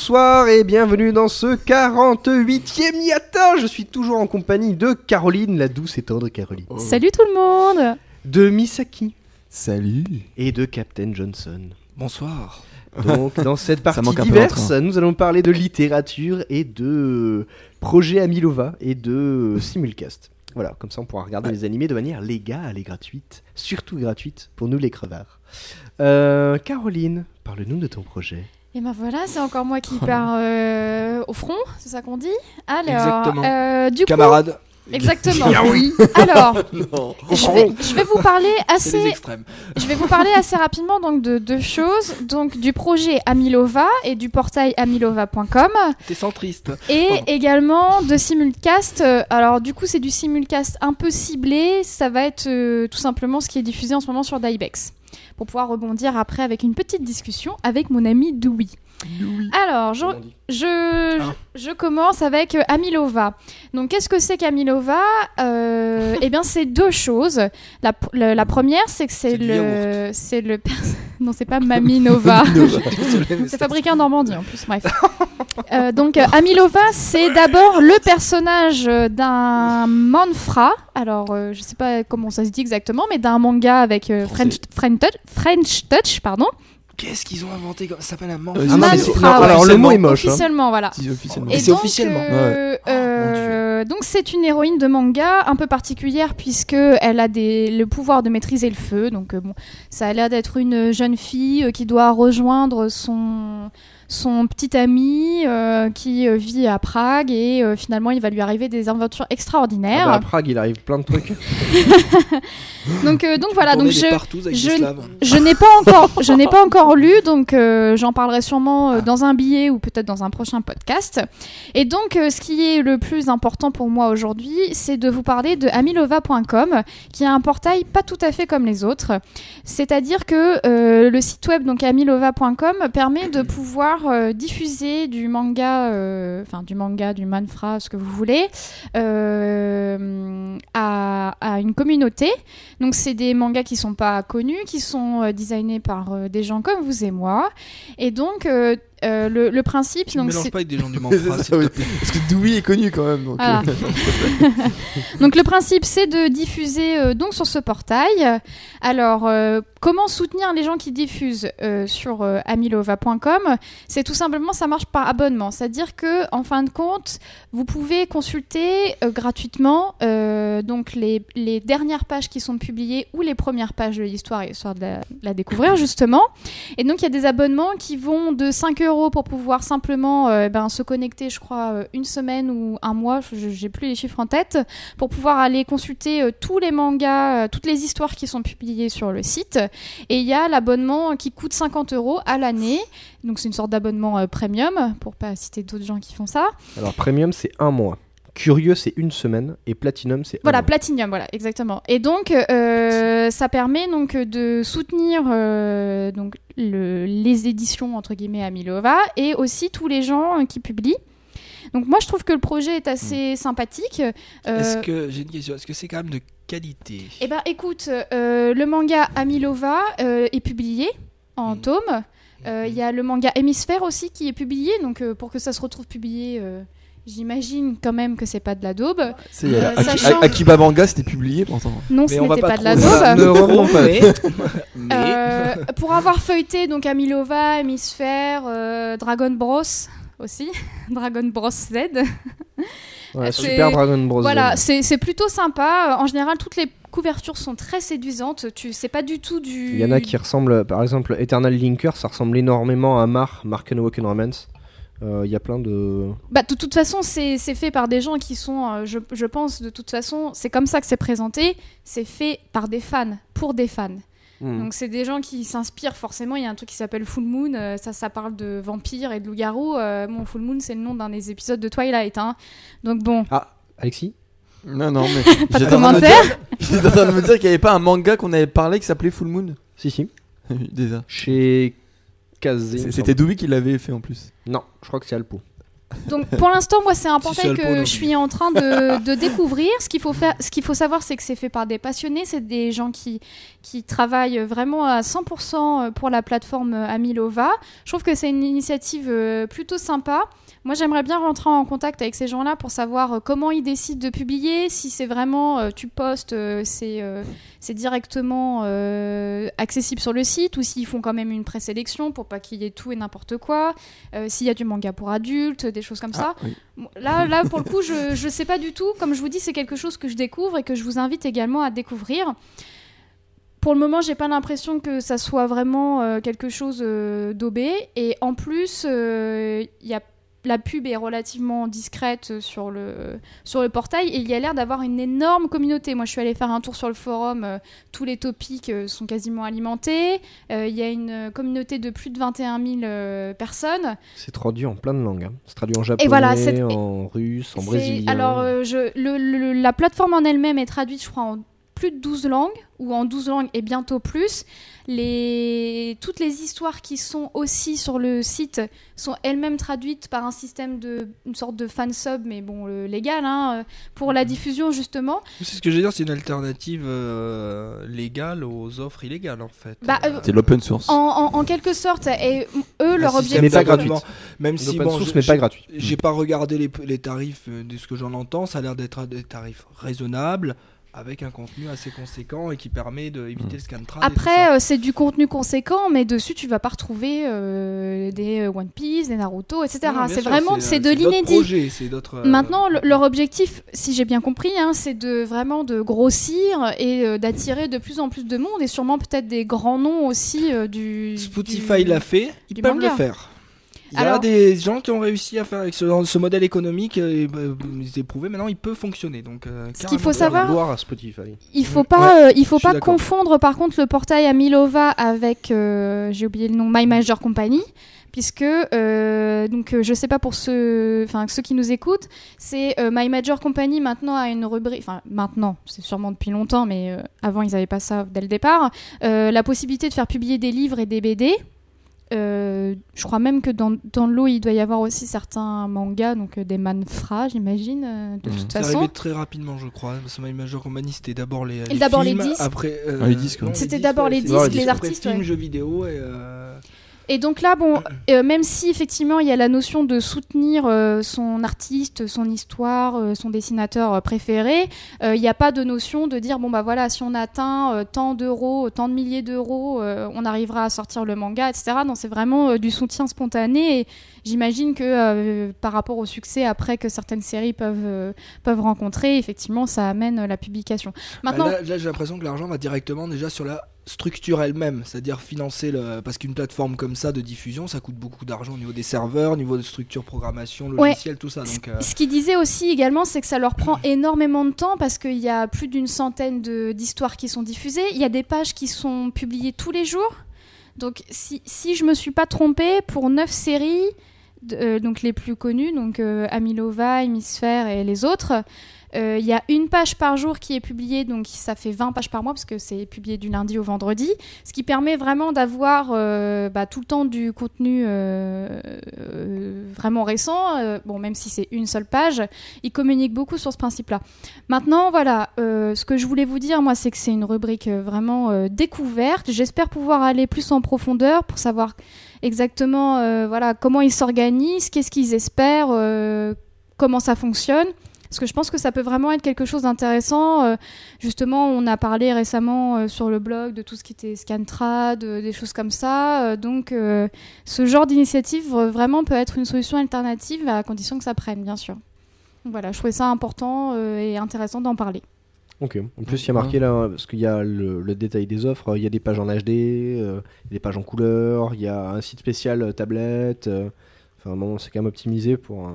Bonsoir et bienvenue dans ce 48e Yata. Je suis toujours en compagnie de Caroline, la douce et tendre Caroline. Salut tout le monde De Misaki Salut. et de Captain Johnson. Bonsoir. Donc, dans cette partie manque un peu diverse, nous allons parler de littérature et de projet Amilova et de simulcast. Voilà, comme ça on pourra regarder les animés de manière légale et gratuite, surtout gratuite pour nous les crevards. Euh, Caroline, parle-nous de ton projet. Et ben voilà, c'est encore moi qui pars euh, au front, c'est ça qu'on dit Alors, Exactement. euh, du Camarade. coup, exactement. oui Alors, je vais, je vais vous parler assez, je vais vous parler assez rapidement donc de deux choses, donc du projet Amilova et du portail amilova.com T'es centriste. et Pardon. également de simulcast. Alors du coup, c'est du simulcast un peu ciblé. Ça va être euh, tout simplement ce qui est diffusé en ce moment sur Dybex. Pour pouvoir rebondir après avec une petite discussion avec mon ami Dewey. Alors, je, je, Ah. je commence avec euh, Amilova. Donc, qu'est-ce que c'est qu'Amilova? Euh, Eh bien, c'est deux choses. La, p- le- la première, c'est que c'est le, c'est le, non, c'est pas Maminova. C'est fabriqué en Normandie en plus, bref. Euh, donc euh, Amilova, c'est d'abord le personnage euh, d'un manfra. Alors, euh, je sais pas comment ça se dit exactement, mais d'un manga avec. French, touch, French touch, pardon. Qu'est-ce qu'ils ont inventé comme- Ça s'appelle un Ah mais c'est- Manfra, non, ouais. alors le mot est moche. hein. Officiellement, voilà. Si, officiellement. Et Et c'est donc, officiellement. euh, euh, donc c'est une héroïne de manga un peu particulière puisque elle a des, le pouvoir de maîtriser le feu. Donc euh, bon, ça a l'air d'être une jeune fille euh, qui doit rejoindre son son petit ami euh, qui euh, vit à Prague et euh, finalement il va lui arriver des aventures Ah extraordinaires. bah, à Prague, il arrive plein de trucs. donc euh, donc voilà, donc je je- je n'ai pas encore, je n'ai pas encore lu, donc j'en parlerai sûrement dans un billet ou peut-être dans un prochain podcast. Et donc, ce qui est le plus important pour moi aujourd'hui, c'est de vous parler de amilova.com, qui est un portail pas tout à fait comme les autres. C'est-à-dire que le site web donc amilova.com permet de pouvoir euh, diffuser du manga, euh, enfin du manga, du manfra, ce que vous voulez, euh, à, à une communauté. Donc c'est des mangas qui sont pas connus, qui sont designés par des gens comme vous et moi. Et donc euh, le, le principe, donc mélanges c'est pas avec des gens du C'est Manfra, ça, s'il te oui. plaît. Parce que Dewey est connu quand même. Donc, Voilà. euh, donc le principe c'est de diffuser euh, donc sur ce portail. Alors euh, comment soutenir les gens qui diffusent euh, sur euh, amilova.com C'est tout simplement ça marche par abonnement, c'est-à-dire que en fin de compte vous pouvez consulter euh, gratuitement euh, donc les, les dernières pages qui sont publiées ou les premières pages de l'histoire histoire de la, de la découvrir justement. Et donc il y a des abonnements qui vont de 5 euros pour pouvoir simplement euh, ben, se connecter, je crois, euh, une semaine ou un mois, j'ai plus les chiffres en tête, pour pouvoir aller consulter euh, tous les mangas, toutes les histoires qui sont publiées sur le site. Et il y a l'abonnement qui coûte 50 euros à l'année. Donc c'est une sorte d'abonnement premium, pour pas citer d'autres gens qui font ça. Alors, Premium, c'est un mois. Curieux, c'est une semaine. Et Platinum, c'est Voilà. Platinum, voilà, exactement. Et donc, euh, ça permet donc de soutenir euh, donc le- les éditions entre guillemets à Milova et aussi tous les gens euh, qui publient. Donc moi, je trouve que le projet est assez sympathique. Euh, Est-ce que j'ai une question Est-ce que c'est quand même de qualité? Eh ben, écoute, euh, le manga Amilova euh, est publié en Mhm. tome. Euh, Il y a le manga Hémisphère aussi qui est publié, donc euh, pour que ça se retrouve publié, euh, j'imagine quand même que c'est pas de la daube. euh, Euh, sachant- Akiba Manga, c'était publié pourtant. Non, Mais ce n'était pas, de la daube. Ne revenons pas. Mais, Euh, pour avoir feuilleté donc Amilova, Hémisphère, euh, Dragon Bros aussi, Dragon Bros Z. Ouais, c'est- Super Dragon Bros. Voilà, c'est plutôt sympa. En général, toutes les couvertures sont très séduisantes. Tu sais pas du tout du. Il y en a qui ressemblent, par exemple, Eternal Linker, ça ressemble énormément à Mar, Mark and Walken Romance. Euh, Il y a plein de. Bah, de toute façon, c'est c'est fait par des gens qui sont, euh, je, je pense, de toute façon, c'est comme ça que c'est présenté. C'est fait par des fans, pour des fans. Hmm. Donc c'est des gens qui s'inspirent forcément. Il y a un truc qui s'appelle Full Moon. euh, ça, ça parle de vampires et de loups-garous. Euh, bon, Full Moon, c'est le nom d'un des épisodes de Twilight. hein. Donc bon, Ah, Alexis? Non, non, mais. pas de commentaire. dire- J'étais en train de me dire qu'il n'y avait pas un manga qu'on avait parlé qui s'appelait Full Moon. Si, si. Déjà. Chez C'était Doubi qui l'avait fait en plus. Non, je crois que c'est Alpo. Donc pour l'instant, moi, c'est un portail que je suis en train de, de découvrir. Ce qu'il faut faire, ce qu'il faut savoir, c'est que c'est fait par des passionnés. C'est des gens qui qui travaillent vraiment à 100% pour la plateforme Amilova. Je trouve que c'est une initiative euh, plutôt sympa. Moi, j'aimerais bien rentrer en contact avec ces gens-là pour savoir euh, comment ils décident de publier. Si c'est vraiment euh, tu postes, euh, c'est euh, c'est directement euh, accessible sur le site ou s'ils font quand même une présélection pour pas qu'il y ait tout et n'importe quoi. Euh, s'il y a du manga pour adultes, des choses comme ça. Ah, oui. Bon, Là, là, pour le coup, je ne sais pas du tout. Comme je vous dis, c'est quelque chose que je découvre et que je vous invite également à découvrir. Pour le moment, j'ai pas l'impression que ça soit vraiment euh, quelque chose euh, daubé. Et en plus, euh, il y a la pub est relativement discrète sur le, sur le portail et il y a l'air d'avoir une énorme communauté. Moi, je suis allée faire un tour sur le forum. euh, tous les topics euh, sont quasiment alimentés. Euh, Il y a une communauté de plus de 21 000 euh, personnes. C'est traduit en plein de langues. hein. C'est traduit en japonais, voilà, c'est- en russe, en brésilien. Alors, je, le- le- la plateforme en elle-même est traduite, je crois, en plus de 12 langues, ou en 12 langues et bientôt plus. Les... Toutes les histoires qui sont aussi sur le site sont elles-mêmes traduites par un système de une sorte de fansub, mais bon, légal, hein, pour la diffusion justement. C'est ce que je veux dire, c'est une alternative euh, légale aux offres illégales en fait. Bah, euh, C'est de l'open source. En, en- en quelque sorte, et eux, leur système Mais pas objectif. d'abonnement. Même si L'open bon, source, je- mais pas gratuit. J'ai pas regardé les, les tarifs euh, de ce que j'en entends, ça a l'air d'être des tarifs raisonnables avec un contenu assez conséquent et qui permet d'éviter le scan trad. et tout ça. Après, euh, c'est du contenu conséquent, mais dessus, tu vas pas retrouver euh, des euh, One Piece, des Naruto, etc. C'est vraiment, c'est de l'inédit. projets, c'est d'autres, euh, Maintenant, le- leur objectif, si j'ai bien compris, hein, c'est de vraiment de grossir et euh, d'attirer de plus en plus de monde et sûrement peut-être des grands noms aussi euh, du. Spotify l'a fait, ils peuvent manga. le faire. Il y a Alors- des gens qui ont réussi à faire avec ce, ce modèle économique, et, euh, c'est prouvé, maintenant il peut fonctionner. Donc, euh, Ce qu'il faut savoir- à Spotify. Il faut Ouais, pas, euh, il faut pas confondre par contre le portail Amilova avec, euh, j'ai oublié le nom, My Major Company, puisque euh, donc euh, je sais pas pour ceux, enfin ceux qui nous écoutent, c'est euh, My Major Company maintenant a une rubrique, enfin maintenant, c'est sûrement depuis longtemps, mais euh, avant ils avaient pas ça dès le départ, euh, la possibilité de faire publier des livres et des BD. Euh, je crois même que dans, dans l'eau, il doit y avoir aussi certains mangas, donc euh, des manfra, j'imagine, euh, de Mhm. toute C'est façon. arrivé très rapidement, je crois. Parce que My Major Company, c'était d'abord les, Et d'abord les films, disques. Après, euh, Ah, les disques, ouais. C'était disques, d'abord ouais, les c'est- disques, après les artistes, films, ouais. jeux vidéo et. Et donc là, bon, euh, même si effectivement il y a la notion de soutenir euh, son artiste, son histoire, euh, son dessinateur préféré, il n'y a pas de notion de dire bon bah voilà, si on atteint tant d'euros, tant de milliers d'euros, on arrivera à sortir le manga, etc. Non, c'est vraiment du soutien spontané. Et j'imagine que par rapport au succès après que certaines séries peuvent peuvent rencontrer, effectivement, ça amène la publication. Maintenant, bah là, là, j'ai l'impression que l'argent va directement déjà sur la structure elle-même, c'est-à-dire financer le. Parce qu'une plateforme comme ça de diffusion, ça coûte beaucoup d'argent au niveau des serveurs, au niveau de structure, programmation, Ouais. logiciel, tout ça. Donc, euh, Ce qu'il disait aussi également, c'est que ça leur prend énormément de temps parce qu'il y a plus d'une centaine d'histoires qui sont diffusées. Il y a des pages qui sont publiées tous les jours. Donc, si, si je me suis pas trompée, pour neuf séries, euh, donc les plus connues, donc euh, Amilova, Hémisphère et les autres, il y a une page par jour qui est publiée, donc ça fait 20 pages par mois parce que c'est publié du lundi au vendredi, ce qui permet vraiment d'avoir euh, bah, tout le temps du contenu euh, euh, vraiment récent. Euh, bon, même si c'est une seule page, ils communiquent beaucoup sur ce principe-là. Maintenant, voilà, euh, ce que je voulais vous dire, moi, c'est que c'est une rubrique euh, vraiment euh, découverte. J'espère pouvoir aller plus en profondeur pour savoir exactement, euh, voilà, comment ils s'organisent, qu'est-ce qu'ils espèrent, euh, comment ça fonctionne. Parce que je pense que ça peut vraiment être quelque chose d'intéressant. Euh, justement, on a parlé récemment euh, sur le blog de tout ce qui était Scantrad, euh, des choses comme ça. Euh, donc, euh, ce genre d'initiative euh, vraiment peut être une solution alternative à condition que ça prenne, bien sûr. Donc voilà, je trouvais ça important euh, et intéressant d'en parler. Ok. En plus, il y a marqué là, parce qu'il y a le, le détail des offres, il y a des pages en HD, euh, des pages en couleur, il y a un site spécial euh, tablette. euh, Enfin, bon, c'est quand même optimisé pour, euh,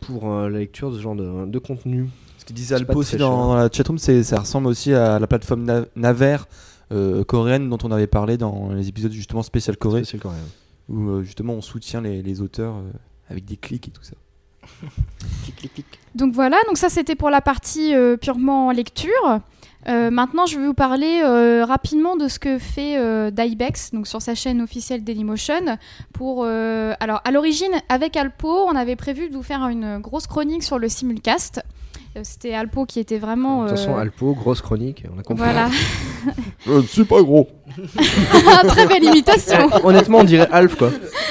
pour euh, la lecture de ce genre de, de contenu. Ce qu'il disait Alpo aussi dans, dans la chatroom, c'est ça ressemble aussi à la plateforme Na- Naver euh, coréenne dont on avait parlé dans les épisodes justement spécial Corée, où euh, justement on soutient les, les auteurs euh, avec des clics et tout ça. Donc voilà, donc ça c'était pour la partie euh, purement lecture. Euh, maintenant, je vais vous parler euh, rapidement de ce que fait euh, Dybex, donc sur sa chaîne officielle Dailymotion. Pour, euh, alors, à l'origine, avec Alpo, on avait prévu de vous faire une grosse chronique sur le simulcast. C'était Alpo qui était vraiment. De toute façon, euh, Alpo, grosse chronique, on a compris. voilà, Je ne suis pas gros. très belle imitation. Eh, honnêtement, on dirait Alf quoi.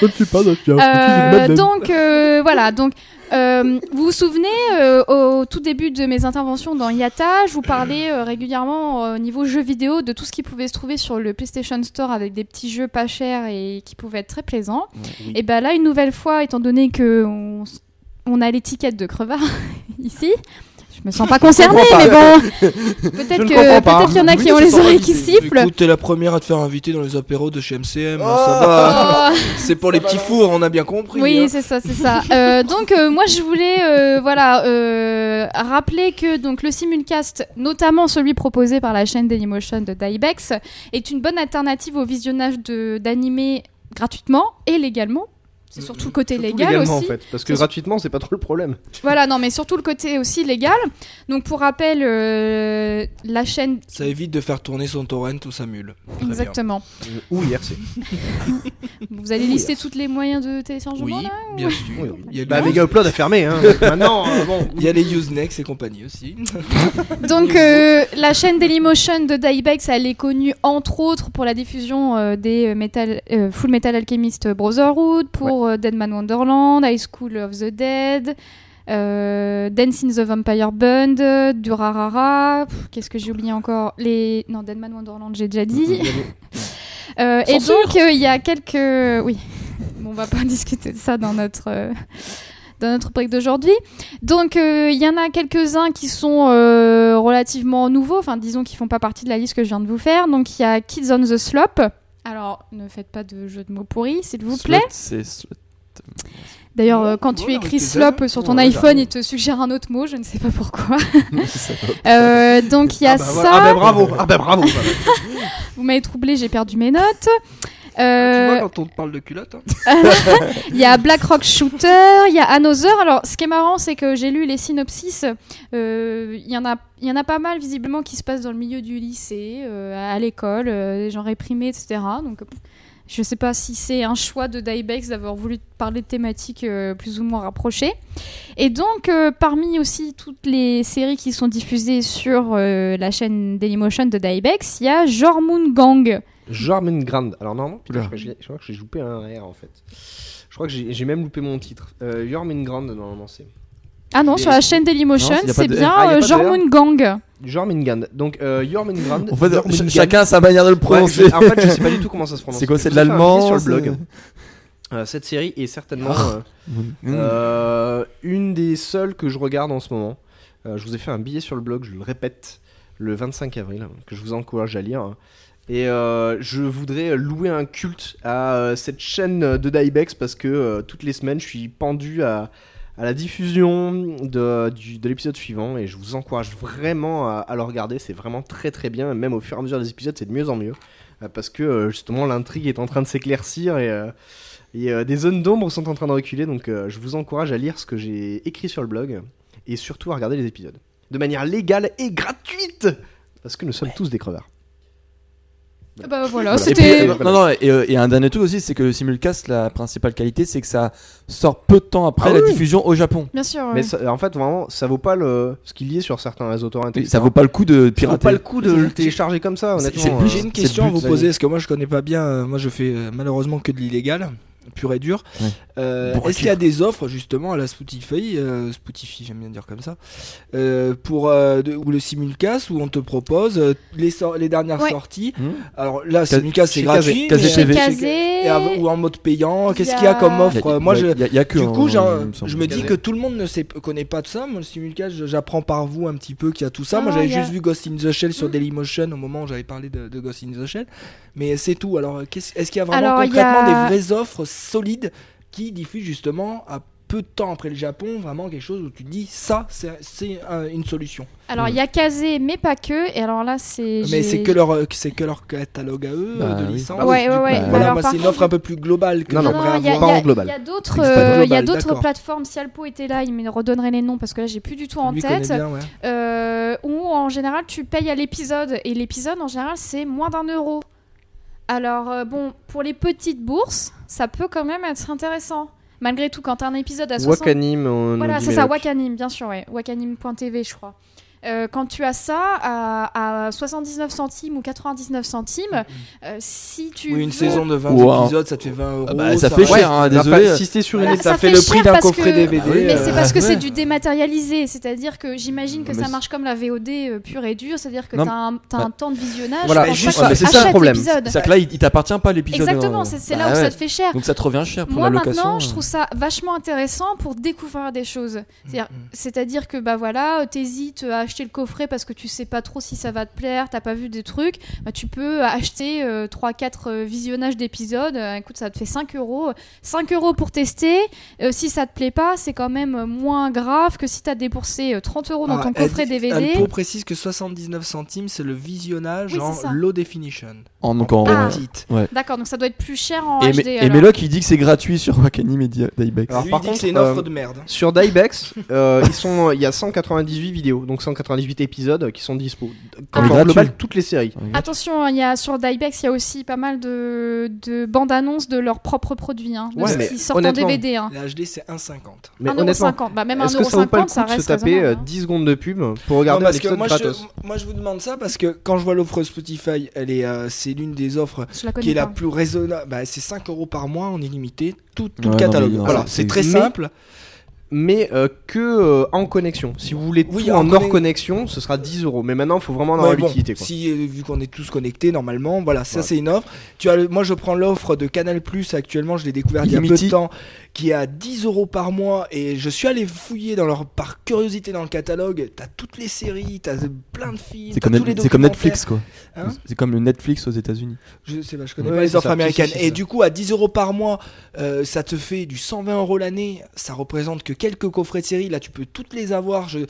Je ne suis pas Euh, donc euh, voilà, donc euh, vous vous souvenez euh, au tout début de mes interventions dans Yata, je vous parlais euh, régulièrement euh, au niveau jeux vidéo de tout ce qui pouvait se trouver sur le PlayStation Store avec des petits jeux pas chers et qui pouvaient être très plaisants. Et ben là, une nouvelle fois, étant donné que on, on a l'étiquette de crevard ici. Je me sens pas concernée, mais bon, peut-être que qu'il y en a qui ont les oreilles qui sifflent. Écoute, t'es la première à te faire inviter dans les apéros de chez MCM. hein, ça va. Oh. C'est pour les petits fours, on a bien compris. Oui, hein. c'est ça, c'est ça. Euh, donc euh, moi je voulais euh, voilà euh, rappeler que donc le simulcast, notamment celui proposé par la chaîne Dailymotion de Dybex, est une bonne alternative au visionnage de d'animés gratuitement et légalement. C'est surtout le côté Surtout légal aussi. en fait. Parce que gratuitement, c'est pas trop le problème. Voilà, non, mais surtout le côté aussi légal. Donc pour rappel, euh, la chaîne Ça évite de faire tourner son torrent ou sa mule. Très bien. exactement. Ou IRC. Vous allez lister tous les moyens de téléchargement Oui, là bien sûr. Oui. Il y a, Bah, Mega Upload a fermé, hein. Maintenant, euh, bon. il y a les Usenex et compagnie aussi. Donc euh, la chaîne Dailymotion de Dybex, elle est connue entre autres pour la diffusion euh, des euh, Metal, euh, Full Metal Alchemist Brotherhood, pour euh, Deadman Wonderland, High School of the Dead, euh, Dance in the Vampire Band, Durarara, qu'est-ce que j'ai oublié encore? Les non Deadman Wonderland, j'ai déjà dit. Euh, et donc euh, il y a quelques oui, Bon, on va pas discuter de ça dans notre dans notre break d'aujourd'hui. Donc euh, il y en a quelques-uns qui sont euh, relativement nouveaux, enfin disons qui font pas partie de la liste que je viens de vous faire. Donc il y a Kids on the Slope. Alors ne faites pas de jeu de mots pourris, s'il vous plaît. C'est. D'ailleurs, euh, quand tu écris ailes. sur ton Ouais, iPhone, il te suggère un autre mot, je ne sais pas pourquoi. Euh, donc il y a ah, bah, ça. voilà. Ah, bah bravo. Ah, bah bravo. Vous m'avez troublé, j'ai perdu mes notes. Tu vois Euh, quand on te parle de culotte hein Il y a Black Rock Shooter, il y a Another. Alors, ce qui est marrant, c'est que j'ai lu les synopsis. Euh, Il y en a, il y en a pas mal visiblement qui se passent dans le milieu du lycée, euh, à l'école, euh, des gens réprimés, etc. Donc, je sais pas si c'est un choix de Dybex d'avoir voulu parler de thématiques euh, plus ou moins rapprochées. Et donc, euh, parmi aussi toutes les séries qui sont diffusées sur euh, la chaîne Dailymotion de Dybex, il y a Jormungand. Jormungand. Alors, putain, Oula. je, crois que j'ai- je crois que j'ai loupé un R en fait. Je crois que j'ai même loupé mon titre. Euh, Jormungand, normalement, c'est. Ah non, Et- sur la chaîne Dailymotion, Non, il y a pas c'est de bien Ah, il y a euh, pas de R. Jormungand. Jormungand. Donc, euh, Jormungand. En fait, Jormungand. ch- chacun a sa manière de le Ouais, prononcer. je- en fait, je sais pas du tout comment ça se prononce. C'est quoi, c'est de fait un l'allemand, billet sur le blog. Euh, cette série est certainement euh, Mmh. euh, une des seules que je regarde en ce moment. Euh, je vous ai fait un billet sur le blog, je le répète, le 25 avril, que je vous encourage à lire. Et euh, je voudrais louer un culte à euh, cette chaîne de Dybex parce que euh, toutes les semaines je suis pendu à, à la diffusion de, de l'épisode suivant et je vous encourage vraiment à, à le regarder. C'est vraiment très très bien. Même au fur et à mesure des épisodes, c'est de mieux en mieux euh, parce que euh, justement l'intrigue est en train de s'éclaircir et, euh, et, des zones d'ombre sont en train de reculer. Donc je vous encourage à lire ce que j'ai écrit sur le blog et surtout à regarder les épisodes de manière légale et gratuite parce que nous sommes tous des crevards. Ah Bah voilà, c'était. euh, non, non, et, euh, et un dernier truc aussi, c'est que le simulcast, la principale qualité, c'est que ça sort peu de temps après Ah la oui. diffusion au Japon. Bien sûr. Mais ouais. ça- en fait, vraiment, ça vaut pas le ce qu'il y est sur certains réseaux torrents. Oui, ça vaut pas le coup de Ça vaut pirater. pas le coup de le télécharger comme ça, C'est- honnêtement. euh. J'ai une question à vous poser, parce que moi je connais pas bien, moi je fais malheureusement que de l'illégal. pur et dur. Ouais. Euh, Est-ce qu'il y a des offres justement à la Spotify, euh, Spotify, j'aime bien dire comme ça, euh, pour euh, de- ou le simulcast où on te propose euh, les, dernières Ouais. sorties. Hmm. Alors là, Cas- simulcast c'est gratuit, Kazé mais- et av- ou en mode payant. Qu'est-ce qu'il y a comme Il y a- offre Moi, y a- y que du coup, un- je me dis que tout le monde ne sait, connaît pas de ça. Moi, le simulcast, j'apprends par vous un petit peu qu'il y a tout ça. Moi, non, j'avais juste vu Ghost in the Shell sur Mm. Dailymotion au moment où j'avais parlé de, de Ghost in the Shell. Mais c'est tout. Alors, est-ce qu'il y a vraiment Alors, concrètement des vraies offres solides qui diffusent justement à peu de temps après le Japon vraiment quelque chose où tu te dis ça, c'est c'est un- une solution. Alors, il y a Kazé, mais pas que. Et alors là, c'est. Mais j'ai- c'est que leur, euh, c'est que leur catalogue à eux Bah de oui. licence. Ouais, ouais, ouais. bah, Voilà, Alors, moi, par c'est une offre un peu plus globale que Non, non, j'aimerais Non, il y a- avoir. Il y a- en global. Il y a d'autres euh, il y a d'autres plateformes. Si Alpo était là, il me redonnerait les noms parce que là, j'ai plus du tout en Lui tête. bien, ouais. Euh, où en général, tu payes à l'épisode. Et l'épisode, en général, c'est moins d'un euro. Alors, euh, bon, pour les petites bourses, ça peut quand même être intéressant. Malgré tout, quand un épisode à 60... Wakanim, on Voilà, c'est ça. Wakanim, bien sûr, ouais. Wakanim.tv, je crois. Euh, quand tu as ça à, à 79 centimes ou 99 centimes, euh, si tu Oui, une veux- saison de 20 Wow. épisodes, ça te fait 20 euros. Ah bah, ça fait cher, hein, désolé. si c'était sur une Voilà, étape- ça, ça fait le prix d'un coffret que- DVD. Ah oui, Mais euh, c'est parce que ouais. c'est du dématérialisé, c'est-à-dire que j'imagine que Mais ça marche comme la VOD euh, pure et dure, c'est-à-dire que Non, tu as un, t'as bah- un temps de visionnage Voilà, juste c'est ça le problème. C'est-à-dire que là, il, il t'appartient pas l'épisode. Exactement, euh, c'est bah là où ça te fait cher. Donc ça te revient cher pour Moi la location. maintenant, je euh. trouve ça vachement intéressant pour découvrir des choses. C'est-à-dire- Mm, C'est-à-dire que bah voilà, t'hésites à acheter le coffret parce que tu sais pas trop si ça va te plaire, t'as pas vu des trucs, bah, tu peux acheter 3-4 visionnages d'épisodes, euh, écoute ça te fait 5 euros. 5 euros pour tester, Euh, si ça te plaît pas, c'est quand même moins grave que si t'as déboursé euh, 30 euros dans Ah, ton elle coffret dit- DVD. Alpo précise que 79 centimes, c'est le visionnage Oui, en low definition. En, donc en- Ah. petite. D'accord, donc ça doit être plus cher en Et, HD. Mé- et. Méloc, il dit que c'est gratuit sur Wakanim et Di- Diebex. Alors, Lui, par il dit que contre, c'est une euh, offre de merde. Sur Dybex, euh, ils sont, il y a 198 vidéos, donc 198 épisodes qui sont dispo. Quand on gratuit. global toutes les séries. Attention, il y a sur Dybex, il y a aussi pas mal de, de bandes annonces de leurs propres produits, hein, de Ouais, ce qui sortent en DVD. Hein. La HD, c'est 1,50. Mais 1,50€, honnêtement, bah même est-ce que ça vaut pas le 1,50€, coup ça de se reste taper euh, raisonnable, hein. 10 secondes de pub pour Non, regarder un parce que moi gratos? je, moi je vous demande ça parce que quand je vois l'offre Spotify, elle est, euh, c'est l'une des offres qui est la plus raisonnable. Bah, c'est 5 euros par mois en illimité, tout, tout Ouais, le non, catalogue. mais non, voilà, c'est- très simple. mais euh, que euh, en connexion. Si vous voulez Oui, tout en en hors conne- connexion, ce sera 10 euros. Mais maintenant, il faut vraiment en Ouais, avoir bon, l'utilité. si euh, vu qu'on est tous connectés normalement, voilà, ça c'est une offre. Tu as, le- moi je prends l'offre de Canal Plus actuellement, je l'ai découvert il y a peu de temps, qui est à 10 euros par mois et je suis allé fouiller dans leur par curiosité dans le catalogue. T'as toutes les séries, t'as plein de films, C'est comme, Net-. Netflix quoi. Hein c'est comme le Netflix aux États-Unis. Je sais pas, je connais Ouais, pas les offres américaines. Et du coup, à 10 euros par mois, euh, ça te fait du 120 euros l'année. Ça représente que quelques coffrets de séries. Là, tu peux toutes les avoir. Je...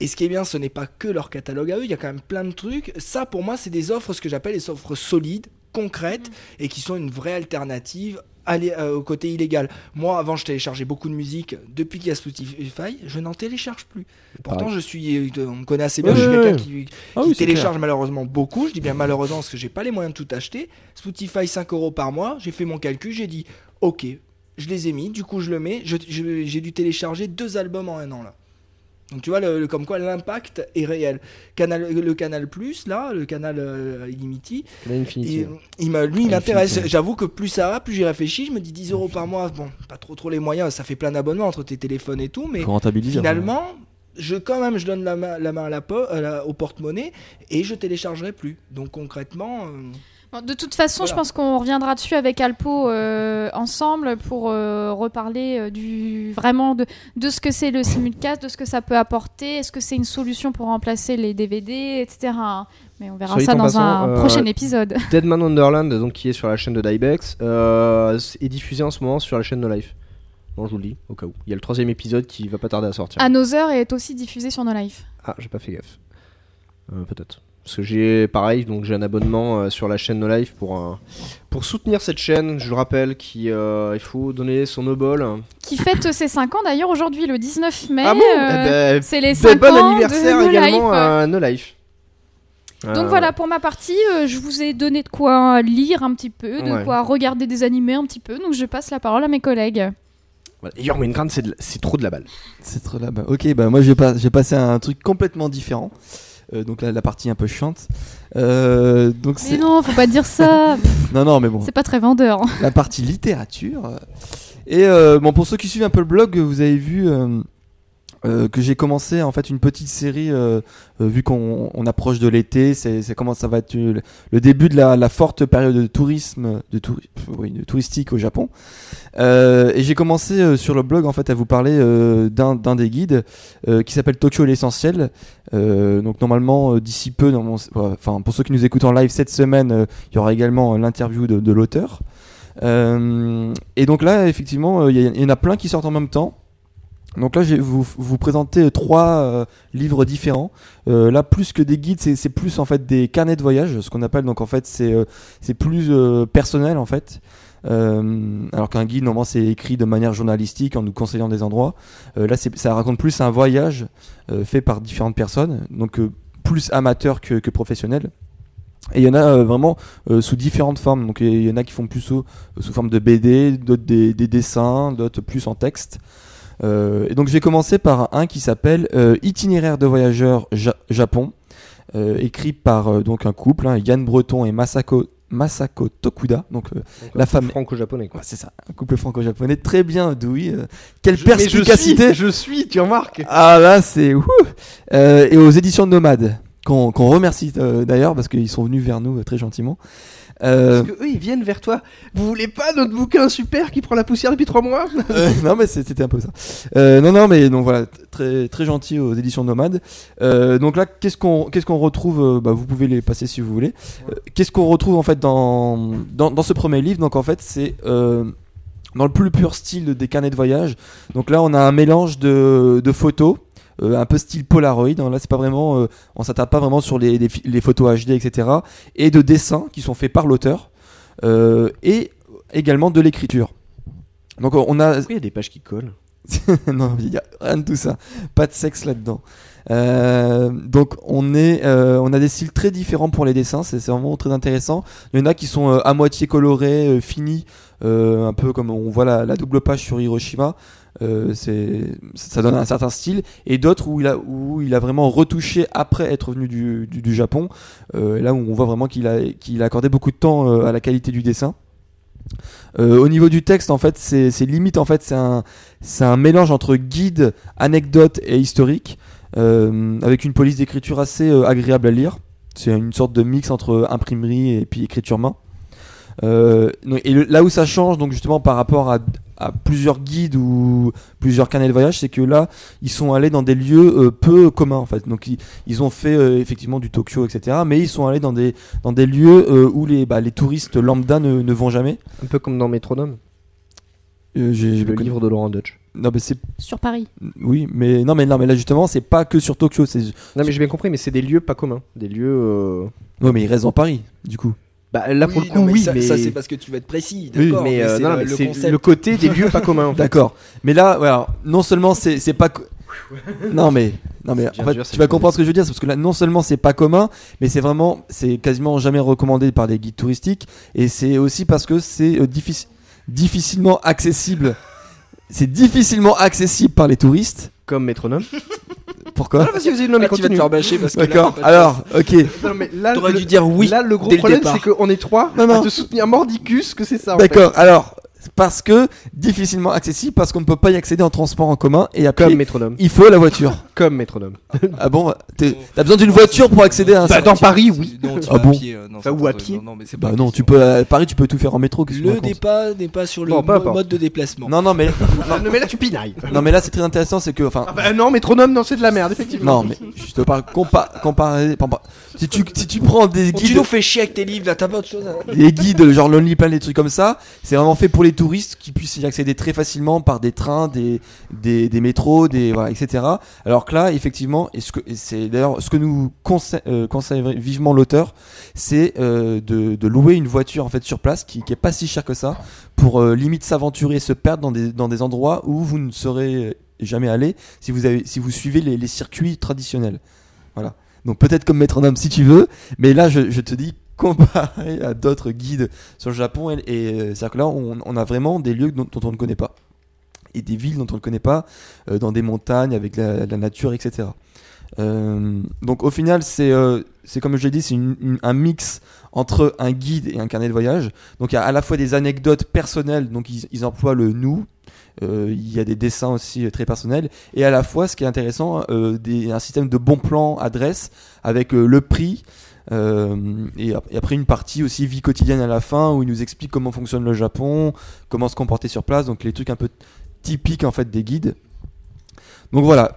Et ce qui est bien, ce n'est pas que leur catalogue à eux. Il y a quand même plein de trucs. Ça, pour moi, c'est des offres, ce que j'appelle les offres solides, concrètes, et qui sont une vraie alternative. L'é- euh, au côté illégal. Moi, avant, je téléchargeais beaucoup de musique. Depuis qu'il y a Spotify, je n'en télécharge plus. Pourtant, Pareil. je suis, euh, on me connaît assez bien. Ouais, je suis quelqu'un ouais. qui, Ah qui oui, c'est télécharge malheureusement beaucoup. Je dis bien malheureusement parce que j'ai pas les moyens de tout acheter. Spotify 5 euros par mois. J'ai fait mon calcul. J'ai dit ok, je les ai mis. Du coup, je le mets. J'ai dû télécharger deux albums en un an là. Donc tu vois le, le- comme quoi l'impact est réel. Canal, le canal plus là, le canal euh, Illimity, il, lui il m'intéresse. J'avoue que plus ça va, plus j'y réfléchis. Je me dis 10 euros par mois. Bon, pas trop trop les moyens. Ça fait plein d'abonnements entre tes téléphones et tout, mais finalement, je quand même je donne la main, la main à la po- à la- au porte-monnaie et je téléchargerai plus. Donc concrètement, euh, Bon, de toute façon, Voilà. je pense qu'on reviendra dessus avec Alpo euh, ensemble pour euh, reparler euh, du vraiment de, de ce que c'est le simulcast, de ce que ça peut apporter, est-ce que c'est une solution pour remplacer les DVD, etc. Mais on verra Soit ça dans passant, un euh, prochain épisode. Deadman Wonderland, donc qui est sur la chaîne de Dybex, est diffusé en ce moment sur la chaîne No Life. Bon, je vous le dis, au cas où. Il y a le troisième épisode qui va pas tarder à sortir. Another est aussi diffusé sur No Life. Ah, j'ai pas fait gaffe. Euh, Peut-être. Parce que j'ai pareil, donc j'ai un abonnement euh, sur la chaîne No Life pour, euh, pour soutenir cette chaîne. Je le rappelle, qui, euh, il faut donner son obol. Qui fête ses 5 ans d'ailleurs aujourd'hui, le 19 mai. ah bon euh, Eh ben, c'est les ben, 5 bon ans anniversaire de No également Life. à No Life. Donc Euh, voilà, pour ma partie, euh, je vous ai donné de quoi lire un petit peu, de Ouais. quoi regarder des animés un petit peu, donc je passe la parole à mes collègues. voilà. Jormungand, c'est de la- c'est trop de la balle. C'est trop. Ok, bah moi je vais, pas, je vais passer à un truc complètement différent. Euh, donc la, la partie un peu chiante. Euh, donc Mais non, faut pas dire ça. non non mais bon C'est pas très vendeur. la partie littérature. Et euh, bon, pour ceux qui suivent un peu le blog, vous avez vu euh, que j'ai commencé en fait une petite série euh, euh, vu qu'on on approche de l'été. C'est comment ça va être euh, le, début de la, la forte période de tourisme, de, touri- oui, de touristique au Japon. Et j'ai commencé sur le blog en fait à vous parler d'un d'un des guides qui s'appelle Tokyo l'essentiel. Donc normalement d'ici peu, dans mon- enfin pour ceux qui nous écoutent en live cette semaine, il y aura également l'interview de, de l'auteur. Et donc là, effectivement, il y en a plein qui sortent en même temps. Donc là, je vais vous, vous présenter trois euh, livres différents. Euh, là, plus que des guides, c'est plus en fait des carnets de voyage, ce qu'on appelle. Donc en fait, c'est euh, c'est plus euh, personnel en fait. Euh, alors qu'un guide, normalement, c'est écrit de manière journalistique en nous conseillant des endroits. Euh, là, ça raconte plus un voyage fait par différentes personnes, donc plus amateur que, que professionnel. Et il y en a euh, vraiment euh, sous différentes formes. Donc il y en a qui font plus sous, sous forme de BD, d'autres des, des dessins, d'autres plus en texte. Euh, et donc j'ai commencé par un qui s'appelle euh, Itinéraire de voyageurs Ja- Japon, euh, écrit par donc un couple, hein, Yann Breton et Masako, Masako Tokuda. Donc euh, La femme- franco-japonais ouais, c'est ça, un couple franco-japonais très bien doué. euh, quelle Je- je perspicacité suis, je suis, tu remarques. ah là, c'est. Euh, et aux éditions Nomades, qu'on remercie d'ailleurs parce qu'ils sont venus vers nous très gentiment. Euh, Parce que eux ils viennent vers toi. Vous voulez pas notre bouquin super qui prend la poussière depuis trois mois euh, non mais c'était un peu ça. Euh, non non mais donc voilà très très gentil aux éditions Nomades. Donc là qu'est-ce qu'on qu'est-ce qu'on retrouve bah, Vous pouvez les passer si vous voulez. Qu'est-ce qu'on retrouve en fait dans, dans dans ce premier livre? Donc en fait c'est dans le plus pur style des carnets de voyage. Donc là on a un mélange de de photos. Euh, un peu style Polaroid, hein. là c'est pas vraiment, euh, on s'attarde pas vraiment sur les, les, fi- les photos HD, etc. Et de dessins qui sont faits par l'auteur euh, et également de l'écriture. Donc on a, Pourquoi il y a des pages qui collent? Non, il y a rien de tout ça. Pas de sexe là-dedans. Euh, donc on est, euh, on a des styles très différents pour les dessins. C'est vraiment très intéressant. Il y en a qui sont euh, à moitié colorés, finis, un peu comme on voit la, la double page sur Hiroshima. Euh, ça donne un certain style. Et d'autres où il a, où il a vraiment retouché après être venu du, du, Japon. Euh, là où on voit vraiment qu'il a, qu'il a accordé beaucoup de temps euh, à la qualité du dessin. Euh, au niveau du texte, en fait, c'est limite, en fait, c'est un, un mélange entre guide, anecdote et historique, avec une police d'écriture assez agréable à lire. C'est une sorte de mix entre imprimerie et puis écriture main. Et là où ça change, donc justement par rapport à, à plusieurs guides ou plusieurs canaux de voyage, c'est que là, ils sont allés dans des lieux euh, peu communs en fait. Donc ils, ils ont fait euh, effectivement du Tokyo, etc. Mais ils sont allés dans des dans des lieux euh, où les bah, les touristes lambda ne, ne vont jamais. Un peu comme dans Métronome, Euh, j'ai- j'ai le livre de Laurent Dutch. Non, mais c'est Sur Paris. oui, mais non, mais non, mais là justement, c'est pas que sur Tokyo. C'est Non mais j'ai bien compris, mais c'est des lieux pas communs, des lieux. euh, ouais, mais ils restent dans Paris, du coup. Bah là pour le coup non, mais oui, ça, mais ça, c'est parce que tu veux être précis, Oui, d'accord mais, euh, non, le, mais le c'est concept. le côté des lieux pas communs. en fait. D'accord. Mais là, alors, non seulement c'est pas non mais non mais en fait, dur, tu vas comprendre ce que je veux dire, parce que là non seulement c'est pas commun, mais c'est vraiment c'est quasiment jamais recommandé par les guides touristiques et c'est aussi parce que c'est euh, diffici- difficilement accessible. C'est difficilement accessible par les touristes. Comme Métronome. Pourquoi Ah, vas-y, vas-y, non mais Ah, tu vas te continue. faire bâcher parce que D'accord. Alors, ok. Non mais là, T'aurais le- dû dire oui Là, le gros dès le problème, départ. c'est qu'on est trois Non, non. à te soutenir mordicus que c'est ça. en fait. D'accord. Alors, parce que difficilement accessible, parce qu'on ne peut pas y accéder en transport en commun et après Comme Métronome. il faut la voiture. Comme Métronome. ah bon t'es- T'as besoin d'une voiture pour accéder à un Bah, dans Paris, oui. Non, tu Ah bon à pied. euh, non, Enfin, c'est ou à pied. Non, non, mais c'est pas Bah non, tu peux à Paris, tu peux tout faire en métro. Le départ n'est pas sur le Bon, mo- mode de déplacement. Non, non, mais Non mais là tu pinailles. non, mais là c'est très intéressant, c'est que enfin. Ah bah non, Métronome, non c'est de la merde, effectivement. Non, mais je te parle compa comparer. compa- Si tu, si tu prends des Bon, tu guides, nous fais chier avec tes livres là, t'as pas autre chose à... des guides genre Lonely Planet, des trucs comme ça, c'est vraiment fait pour les touristes qui puissent y accéder très facilement par des trains, des, des, des métros, des, voilà, etc. Alors que là, effectivement, et ce que, c'est d'ailleurs ce que nous conseille, euh, conseille vivement l'auteur, c'est euh, de, de louer une voiture en fait sur place qui, qui est pas si cher que ça pour euh, limite s'aventurer et se perdre dans des, dans des endroits où vous ne serez jamais allé si vous avez si vous suivez les, les circuits traditionnels. Voilà. Donc peut-être comme métronome si tu veux, mais là je, te dis comparé à d'autres guides sur le Japon et, euh, c'est-à-dire que là on, a vraiment des lieux dont, on ne connaît pas et des villes dont on ne connaît pas euh, dans des montagnes avec la, nature etc. Euh, donc au final, c'est comme je l'ai dit, c'est un mix entre un guide et un carnet de voyage. Donc il y a à la fois des anecdotes personnelles, donc ils emploient le nous. Euh, il y a des dessins aussi euh, très personnels. Et à la fois ce qui est intéressant euh, un système de bons plans adresse avec le prix et, ap- et après une partie aussi vie quotidienne à la fin où il nous explique comment fonctionne le Japon comment se comporter sur place donc les trucs un peu typiques en fait des guides. Donc voilà,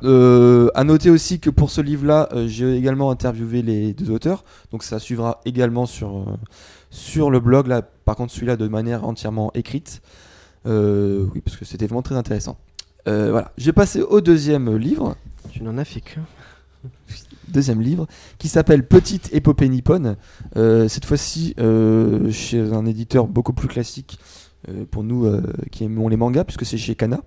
à noter aussi que pour ce livre-là, j'ai également interviewé les deux auteurs, donc ça suivra également sur, sur le blog, là. Par contre celui-là de manière entièrement écrite, Euh, oui parce que c'était vraiment très intéressant. Euh, voilà, j'ai passé au deuxième livre, Tu n'en as fait que. deuxième livre, qui s'appelle Petite épopée nippone, Euh, cette fois-ci euh, chez un éditeur beaucoup plus classique pour nous qui aimons les mangas, puisque c'est chez Kana.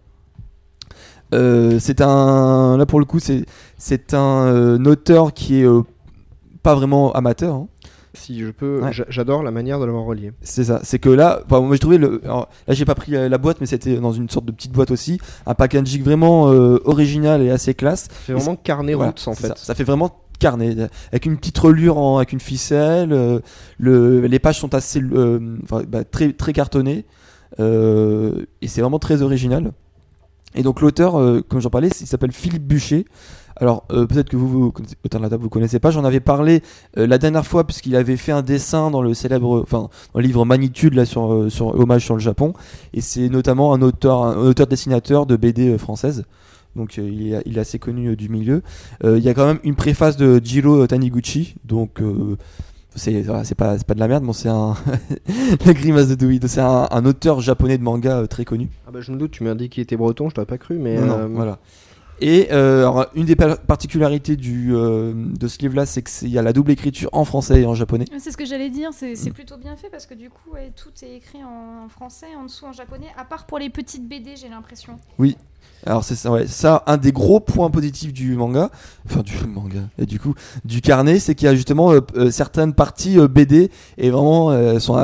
C'est un là pour le coup c'est c'est un auteur qui est pas vraiment amateur hein. Si je peux, Ouais. j'adore la manière de l'avoir relié. c'est ça c'est que là enfin, moi j'ai trouvé le alors, là j'ai pas pris la, boîte mais c'était dans une sorte de petite boîte aussi un packaging vraiment euh, original et assez classe C'est vraiment carnet Voilà, roots en fait. ça. Ça fait vraiment carnet avec une petite relure en, avec une ficelle euh, le, les pages sont assez euh, bah, très très cartonnées et c'est vraiment très original et donc l'auteur euh, comme j'en parlais il s'appelle Philippe Bûcher. Alors euh, peut-être que vous, vous autant de la table vous connaissez pas j'en avais parlé euh, la dernière fois puisqu'il avait fait un dessin dans le célèbre enfin dans le livre Magnitude là sur euh, sur hommage sur le Japon. Et c'est notamment un auteur un auteur dessinateur de BD euh, française. Donc euh, il, est, il est assez connu du milieu. Il y a quand même une préface de Jiro Taniguchi, donc c'est voilà, c'est pas, c'est pas de la merde, bon, c'est un. la grimace de Dewey, c'est un, un auteur japonais de manga euh, très connu. Ah bah je me doute, tu m'as dit qu'il était breton, je t'aurais pas cru, mais. Non, non, euh, voilà. Et euh, alors, une des par- particularités du, euh, de ce livre-là, c'est qu'il y a la double écriture en français et en japonais. C'est ce que j'allais dire, c'est Mm. plutôt bien fait parce que du coup, ouais, tout est écrit en français, en dessous en japonais, à part pour les petites BD, j'ai l'impression. Alors c'est ça, ouais, ça un des gros points positifs du manga, enfin du manga et du coup du carnet, c'est qu'il y a justement euh, euh, certaines parties euh, BD et vraiment sont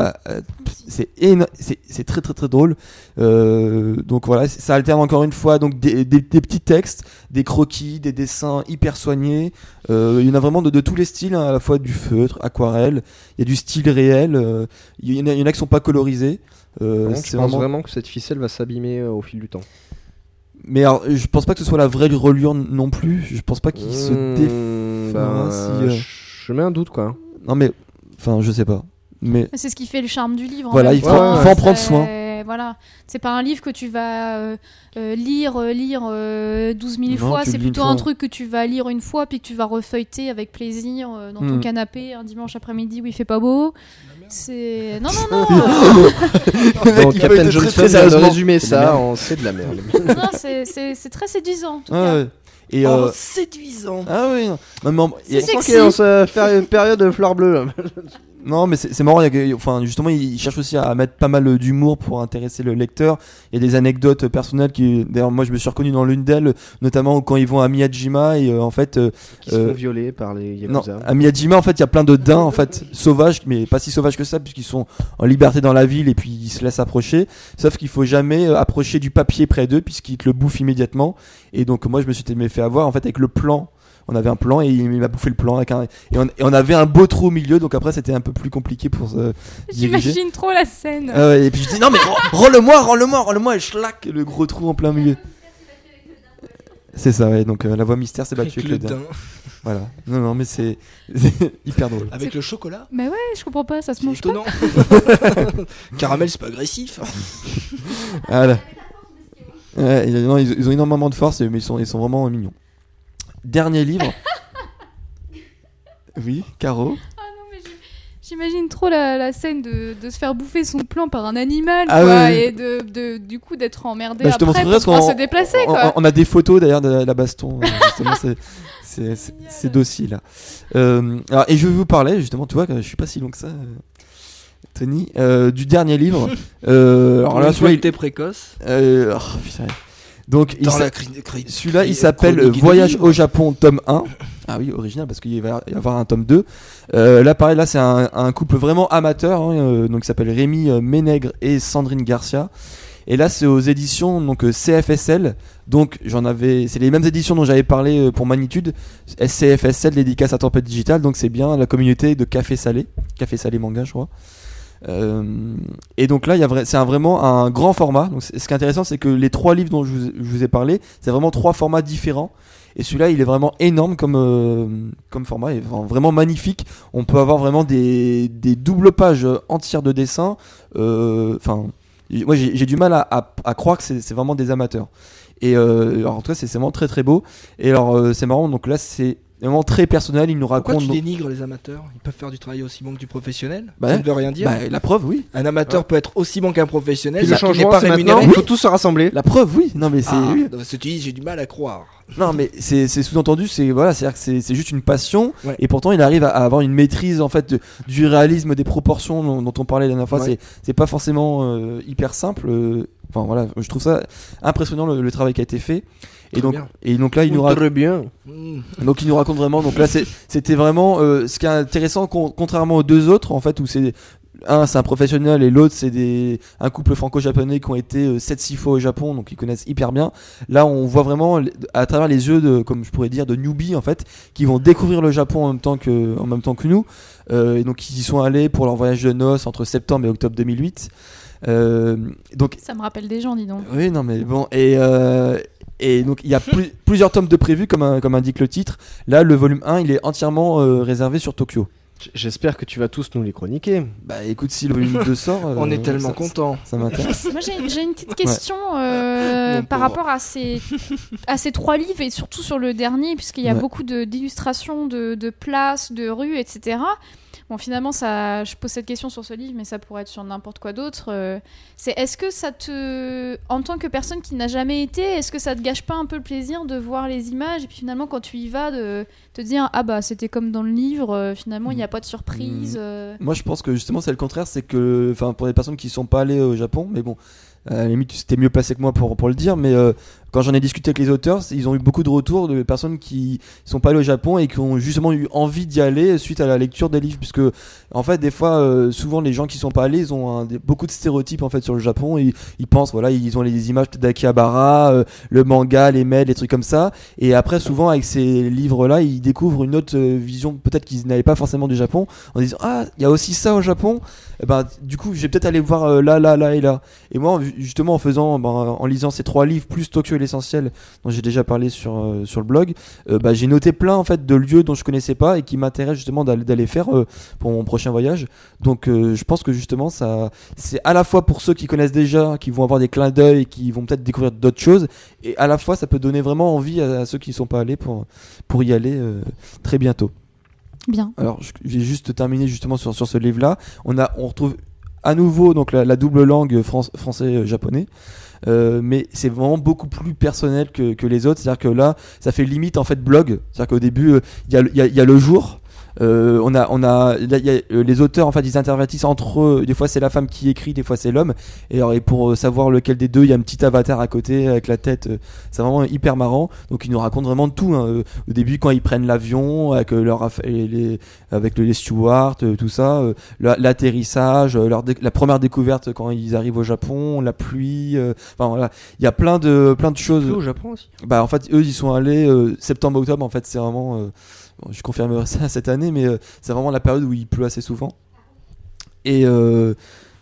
c'est éno- c'est c'est très très très drôle. Donc voilà, ça alterne encore une fois donc des, des- des petits textes, des croquis, des dessins hyper soignés. Il y en a vraiment de, de tous les styles, hein, à la fois du feutre, aquarelle, il y a du style réel. il y en a, il y en a qui sont pas colorisés. Euh, c'est vraiment- vraiment que cette ficelle va s'abîmer euh, au fil du temps. Mais alors, je pense pas que ce soit la vraie relure non plus. Je pense pas qu'il se Mmh, défendra bah, si. euh, Je mets un doute quoi. Non mais, enfin, je sais pas. Mais C'est ce qui fait le charme du livre. en Voilà, il faut- temps, il faut en prendre c'est- soin. Voilà, c'est pas un livre que tu vas euh, euh, lire, euh, lire euh, 12 000 Non, fois. tu le C'est lis une plutôt fois. un truc que tu vas lire une fois puis que tu vas refeuilleter avec plaisir euh, dans ton Mm. canapé un dimanche après-midi où il fait pas beau. C'est non non non. Donc Captain Johnson vient de résumer ça en c'est de la merde. non, c'est- très séduisant en tout cas. ouais. Et Oh, euh, séduisant. ah oui. Non, mais. On sent qu'il est dans sa péri- période de fleurs bleues. Non, mais c'est c'est marrant. il y a Enfin, justement, il cherche aussi à mettre pas mal d'humour pour intéresser le lecteur. Il y a des anecdotes personnelles qui, d'ailleurs, moi, je me suis reconnu dans l'une d'elles, notamment quand ils vont à Miyajima et euh, en fait. euh, Qui se Euh, font violer par les Non, Yakuza. à Miyajima, en fait, il y a plein de daims, en fait, sauvages, mais pas si sauvages que ça, puisqu'ils sont en liberté dans la ville et puis ils se laissent approcher. Sauf qu'il faut jamais euh, approcher du papier près d'eux, puisqu'ils te le bouffent immédiatement. Et donc, moi, je me suis fait avoir, en fait, avec le plan. On avait un plan et il m'a bouffé le plan avec un, et, on, et on avait un beau trou au milieu, donc après, c'était un peu plus compliqué pour se diriger. J'imagine trop la scène. Ah et puis je dis, non, mais rends- rends-le-moi, rends-le-moi, rends-le-moi, et schlac, le gros trou en plein milieu. C'est ça, ouais, donc euh, la voix mystère s'est battue Avec le le. Voilà. Non, non, mais c'est hyper drôle. Avec le chocolat? Mais ouais, je comprends pas, ça se mange pas. étonnant. Caramel, c'est pas agressif. Voilà. Ouais, ils, non, ils- ils ont énormément de force, mais ils sont, ils sont vraiment mignons. Dernier livre. Oui, Caro. Ah non, mais j'ai- J'imagine trop la, la scène de, de se faire bouffer son plan par un animal, Ah quoi, et de, de- du coup d'être emmerdé Bah, je après pour se déplacer, on, quoi. on- on a des photos d'ailleurs de la, la baston. euh, c'est- docile. là. Euh, alors, et je vais vous parler justement, tu vois, je suis pas si long que ça, euh, Tony, euh, du dernier livre. Euh, alors là, celui-là, il- était précoce. euh, oh, putain. Donc Celui-là, il s'appelle Voyage au Japon, tome 1. Ah oui, original, parce qu'il va y avoir un tome 2. Euh, là, pareil, là, c'est un, un couple vraiment amateur, hein, euh, donc il s'appelle Rémi euh, Ménègre et Sandrine Garcia. Et là, c'est aux éditions donc euh, CFSL. Donc j'en avais, c'est les mêmes éditions dont j'avais parlé pour Magnitude. CFSL dédicace à Tempête Digital. Donc c'est bien la communauté de Café Salé, Café Salé Manga, je crois. Euh, et donc là, il c'est vraiment un grand format. Ce qui est intéressant, c'est que les trois livres dont je vous, ai parlé, c'est vraiment trois formats différents. Et celui-là, il est vraiment énorme comme, euh, format, et vraiment- vraiment magnifique. On peut avoir vraiment des, des doubles pages entières de dessins. Euh, Enfin, moi j'ai du mal à, croire que c'est vraiment des amateurs. Et en tout cas, c'est vraiment très très beau. Et alors, c'est marrant. Donc là, c'est vraiment très personnel. Il nous Pourquoi raconte. tu dénigres les amateurs? Ils peuvent faire du travail aussi bon que du professionnel Bah, Ça ne veut rien dire. Bah, la preuve, oui. Un amateur peut être aussi bon qu'un professionnel, Puis le changement, pas rémunéré. maintenant, il faut tous se rassembler. La preuve, oui. Non, mais c'est. Ah, oui. non, ce que tu dis, j'ai du mal à croire. Non, mais c'est c'est sous-entendu, c'est voilà, c'est que c'est c'est juste une passion, Ouais. et pourtant il arrive à, à avoir une maîtrise en fait de- du réalisme des proportions dont, dont on parlait la dernière fois. Ouais. C'est c'est pas forcément euh, hyper simple. euh, Enfin voilà, je trouve ça impressionnant le, le travail qui a été fait. Et donc bien. et donc là il nous raconte. Très bien. Hmm. Donc il nous raconte vraiment. Donc là c'est- c'était vraiment euh, ce qui est intéressant con- contrairement aux deux autres en fait où c'est un c'est un professionnel et l'autre c'est des un couple franco-japonais qui ont été 7-6 fois au Japon donc ils connaissent hyper bien. Là on voit vraiment à travers les yeux de comme je pourrais dire de newbies en fait qui vont découvrir le Japon en même temps que en même temps que nous Euh, et donc ils y sont allés pour leur voyage de noces entre septembre et octobre 2008. Euh, donc Ça me rappelle des gens, dis donc. oui, non, mais bon. Et, euh, et donc, il y a plus- plusieurs tomes de prévus, comme, un- comme indique le titre. Là, le volume 1, il est entièrement euh, réservé sur Tokyo. J'espère que tu vas tous nous les chroniquer. Bah écoute, si le volume 2 sort. euh, On est tellement ça- contents. Ça m'intéresse. Moi, j'ai j'ai une petite question euh, par pauvre. rapport à ces, à ces trois livres et surtout sur le dernier, puisqu'il y a Ouais. beaucoup de- d'illustrations de, de places, de rues, etc. Bon, finalement, ça, je pose cette question sur ce livre, mais ça pourrait être sur n'importe quoi d'autre. euh, c'est est-ce que ça te, en tant que personne qui n'a jamais été, est-ce que ça te gâche pas un peu le plaisir de voir les images et puis finalement quand tu y vas de te dire ah bah c'était comme dans le livre, euh, finalement il n'y a pas de surprise. euh. Moi, je pense que justement, c'est le contraire. C'est que, enfin, pour les personnes qui sont pas allées au Japon, mais bon, à la limite, c'était mieux placé que moi pour, pour le dire, mais euh, quand j'en ai discuté avec les auteurs, ils ont eu beaucoup de retours de personnes qui sont pas allées au Japon et qui ont justement eu envie d'y aller suite à la lecture des livres, puisque en fait, des fois, euh, souvent, les gens qui sont pas allés, ils ont un- beaucoup de stéréotypes en fait sur le Japon. Ils, ils pensent, voilà, ils ont les images d'Akihabara, euh, le manga, les mails, les trucs comme ça, et après, souvent, avec ces livres-là, ils découvrent une autre euh, vision, peut-être qu'ils n'avaient pas forcément du Japon, en disant, ah, il y a aussi ça au Japon. Ben, du coup, je vais peut-être aller voir euh, là, là, là et là. Et moi, ju- justement, en faisant, ben, en lisant ces trois livres plus Tokyo et l'essentiel, dont j'ai déjà parlé sur euh, sur le blog, euh, bah, j'ai noté plein en fait de lieux dont je connaissais pas et qui m'intéressent justement d'aller faire euh, pour mon prochain voyage. Donc, euh, je pense que justement, ça, c'est à la fois pour ceux qui connaissent déjà, qui vont avoir des clins d'œil, qui vont peut-être découvrir d'autres choses, et à la fois, ça peut donner vraiment envie à, à ceux qui sont pas allés pour pour y aller euh, très bientôt. Bien. Alors, je vais juste terminer justement sur, sur ce livre-là. On, a, on retrouve à nouveau donc la, double langue fran- français-japonais. Euh, mais c'est vraiment beaucoup plus personnel que, que les autres. C'est-à-dire que là, ça fait limite en fait blog. C'est-à-dire qu'au début, euh, il y, il y il y a le jour. Euh, on a, on a, il y a- euh, les auteurs en fait, ils intervertissent entre eux. Des fois, c'est la femme qui écrit, des fois, c'est l'homme. Et, alors, et pour euh, savoir lequel des deux, il y a un petit avatar à côté avec la tête. euh, c'est vraiment hyper marrant. Donc, ils nous racontent vraiment tout. hein. Euh, Au début, quand ils prennent l'avion avec leur les, les- avec les stewards, tout ça, euh, la- l'atterrissage, la première découverte quand ils arrivent au Japon, la pluie. euh, Enfin voilà, il y a plein de plein de choses. au Japon aussi. Bah en fait eux ils sont allés euh, septembre octobre en fait c'est vraiment euh, je confirmerai ça cette année mais euh, c'est vraiment la période où il pleut assez souvent et euh,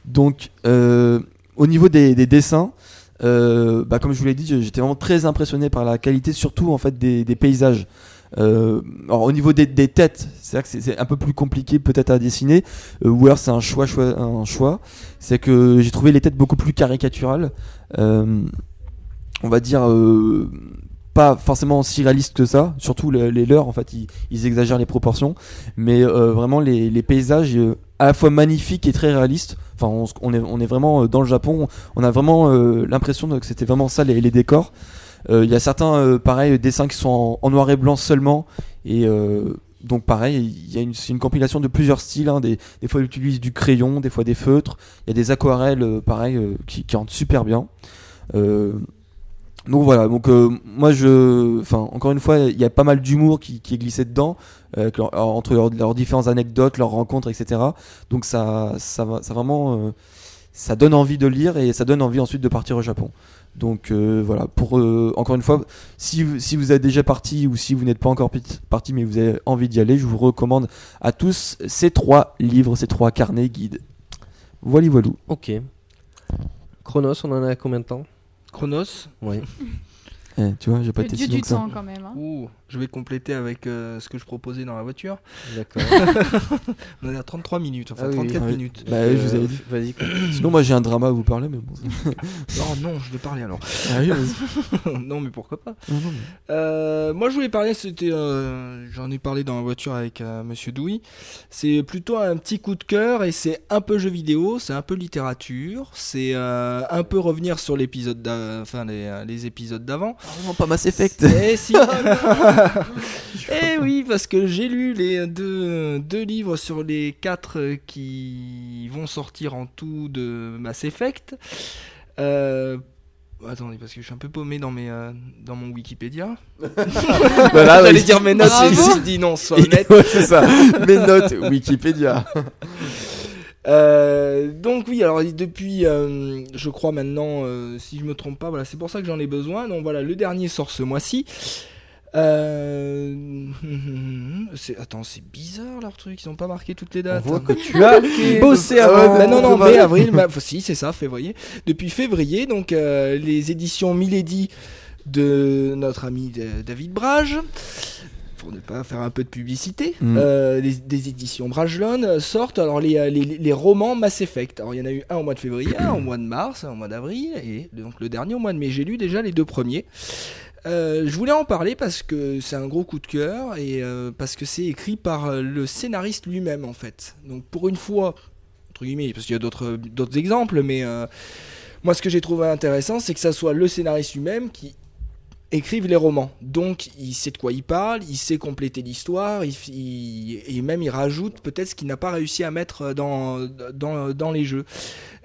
donc euh, au niveau des, des dessins bah, comme je vous l'ai dit j'étais vraiment très impressionné par la qualité surtout en fait des, paysages alors, au niveau des, têtes, c'est vrai que c'est- un peu plus compliqué peut-être à dessiner, ou alors c'est un choix, un choix. C'est que j'ai trouvé les têtes beaucoup plus caricaturales. On va dire pas forcément si réalistes que ça. Surtout les, leurs, en fait, ils, exagèrent les proportions, mais euh, vraiment les, les paysages euh, à la fois magnifiques et très réalistes. Enfin, on, on est, on est vraiment euh, dans le Japon. On a vraiment euh, l'impression que c'était vraiment ça les, les décors. Euh, Il y a certains, euh, pareil, dessins qui sont en, noir et blanc seulement. Et donc, pareil, il y a une, une compilation de plusieurs styles. hein. Des, des fois, ils utilisent du crayon, des fois des feutres. Il y a des aquarelles, pareil, qui, qui super bien. Euh, donc voilà, donc euh, moi je, enfin encore une fois, il y a pas mal d'humour qui, qui est glissé dedans, euh, entre leurs, différentes anecdotes, leurs rencontres, etc. Donc ça, ça ça vraiment, euh, ça donne envie de lire et ça donne envie ensuite de partir au Japon. Donc euh, voilà, pour euh, encore une fois, si, si vous êtes déjà parti ou si vous n'êtes pas encore parti mais vous avez envie d'y aller, je vous recommande à tous ces trois livres, ces trois carnets guides. Voilà, voilà. Ok. Chronos, on en a combien de temps? Chronos. Oui. Eh, tu vois, j'ai pas Le été dieu si du temps quand même. hein. Ouh, je vais compléter avec euh, ce que je proposais dans la voiture. D'accord. On est à 33 minutes, enfin Ah oui, 34 ah oui. minutes. Bah, je vous avais dit. Vas-y. Sinon, moi j'ai un drama à vous parler, mais bon. Oh non, je vais parler alors. Ah oui, non, mais pourquoi pas. Non, non, mais- Euh, moi, je voulais parler, c'était, euh, j'en ai parlé dans la voiture avec euh, Monsieur Douy. C'est plutôt un petit coup de cœur et c'est un peu jeu vidéo, c'est un peu littérature, c'est euh, un peu revenir sur l'épisode, enfin les, euh, les épisodes d'avant. Ah, non, pas Mass Effect. Eh si. Eh oui, parce que j'ai lu les deux, deux livres sur les quatre qui vont sortir en tout de Mass Effect. Euh, Attendez, parce que je suis un peu paumé dans, mes, euh, dans mon Wikipédia. Voilà, J'allais ouais. dire mes notes, j'ai dit non, sois honnête. Ouais, c'est ça. Mes notes Wikipédia. Euh, donc oui, alors depuis, euh, je crois maintenant, si je me trompe pas, voilà, c'est pour ça que j'en ai besoin. Donc voilà, le dernier sort ce mois-ci. Euh... c'est- Attends, c'est bizarre leur truc, ils ont pas marqué toutes les On dates. voit que tu as bossé Ah avant. Bah non, non, mai, avril, ma- si, c'est ça, février. Depuis février, donc euh, les éditions Milady de notre ami de- David Brage, pour ne pas faire un peu de publicité, Mm. euh, des, des éditions euh, sortent alors les, euh, les, les romans Mass Effect. Alors il y en a eu un au mois de février, un au mois de mars, un au mois d'avril, et donc le dernier au mois de mai. J'ai lu déjà les deux premiers. Euh, je voulais en parler parce que c'est un gros coup de cœur et euh, parce que c'est écrit par euh, le scénariste lui-même en fait. Donc pour une fois, entre guillemets, parce qu'il y a d'autres exemples, mais moi ce que j'ai trouvé intéressant, c'est que ça soit le scénariste lui-même qui écrive les romans. Donc il sait de quoi il parle, il sait compléter l'histoire, et même il rajoute peut-être ce qu'il n'a pas réussi à mettre dans, dans, dans les jeux.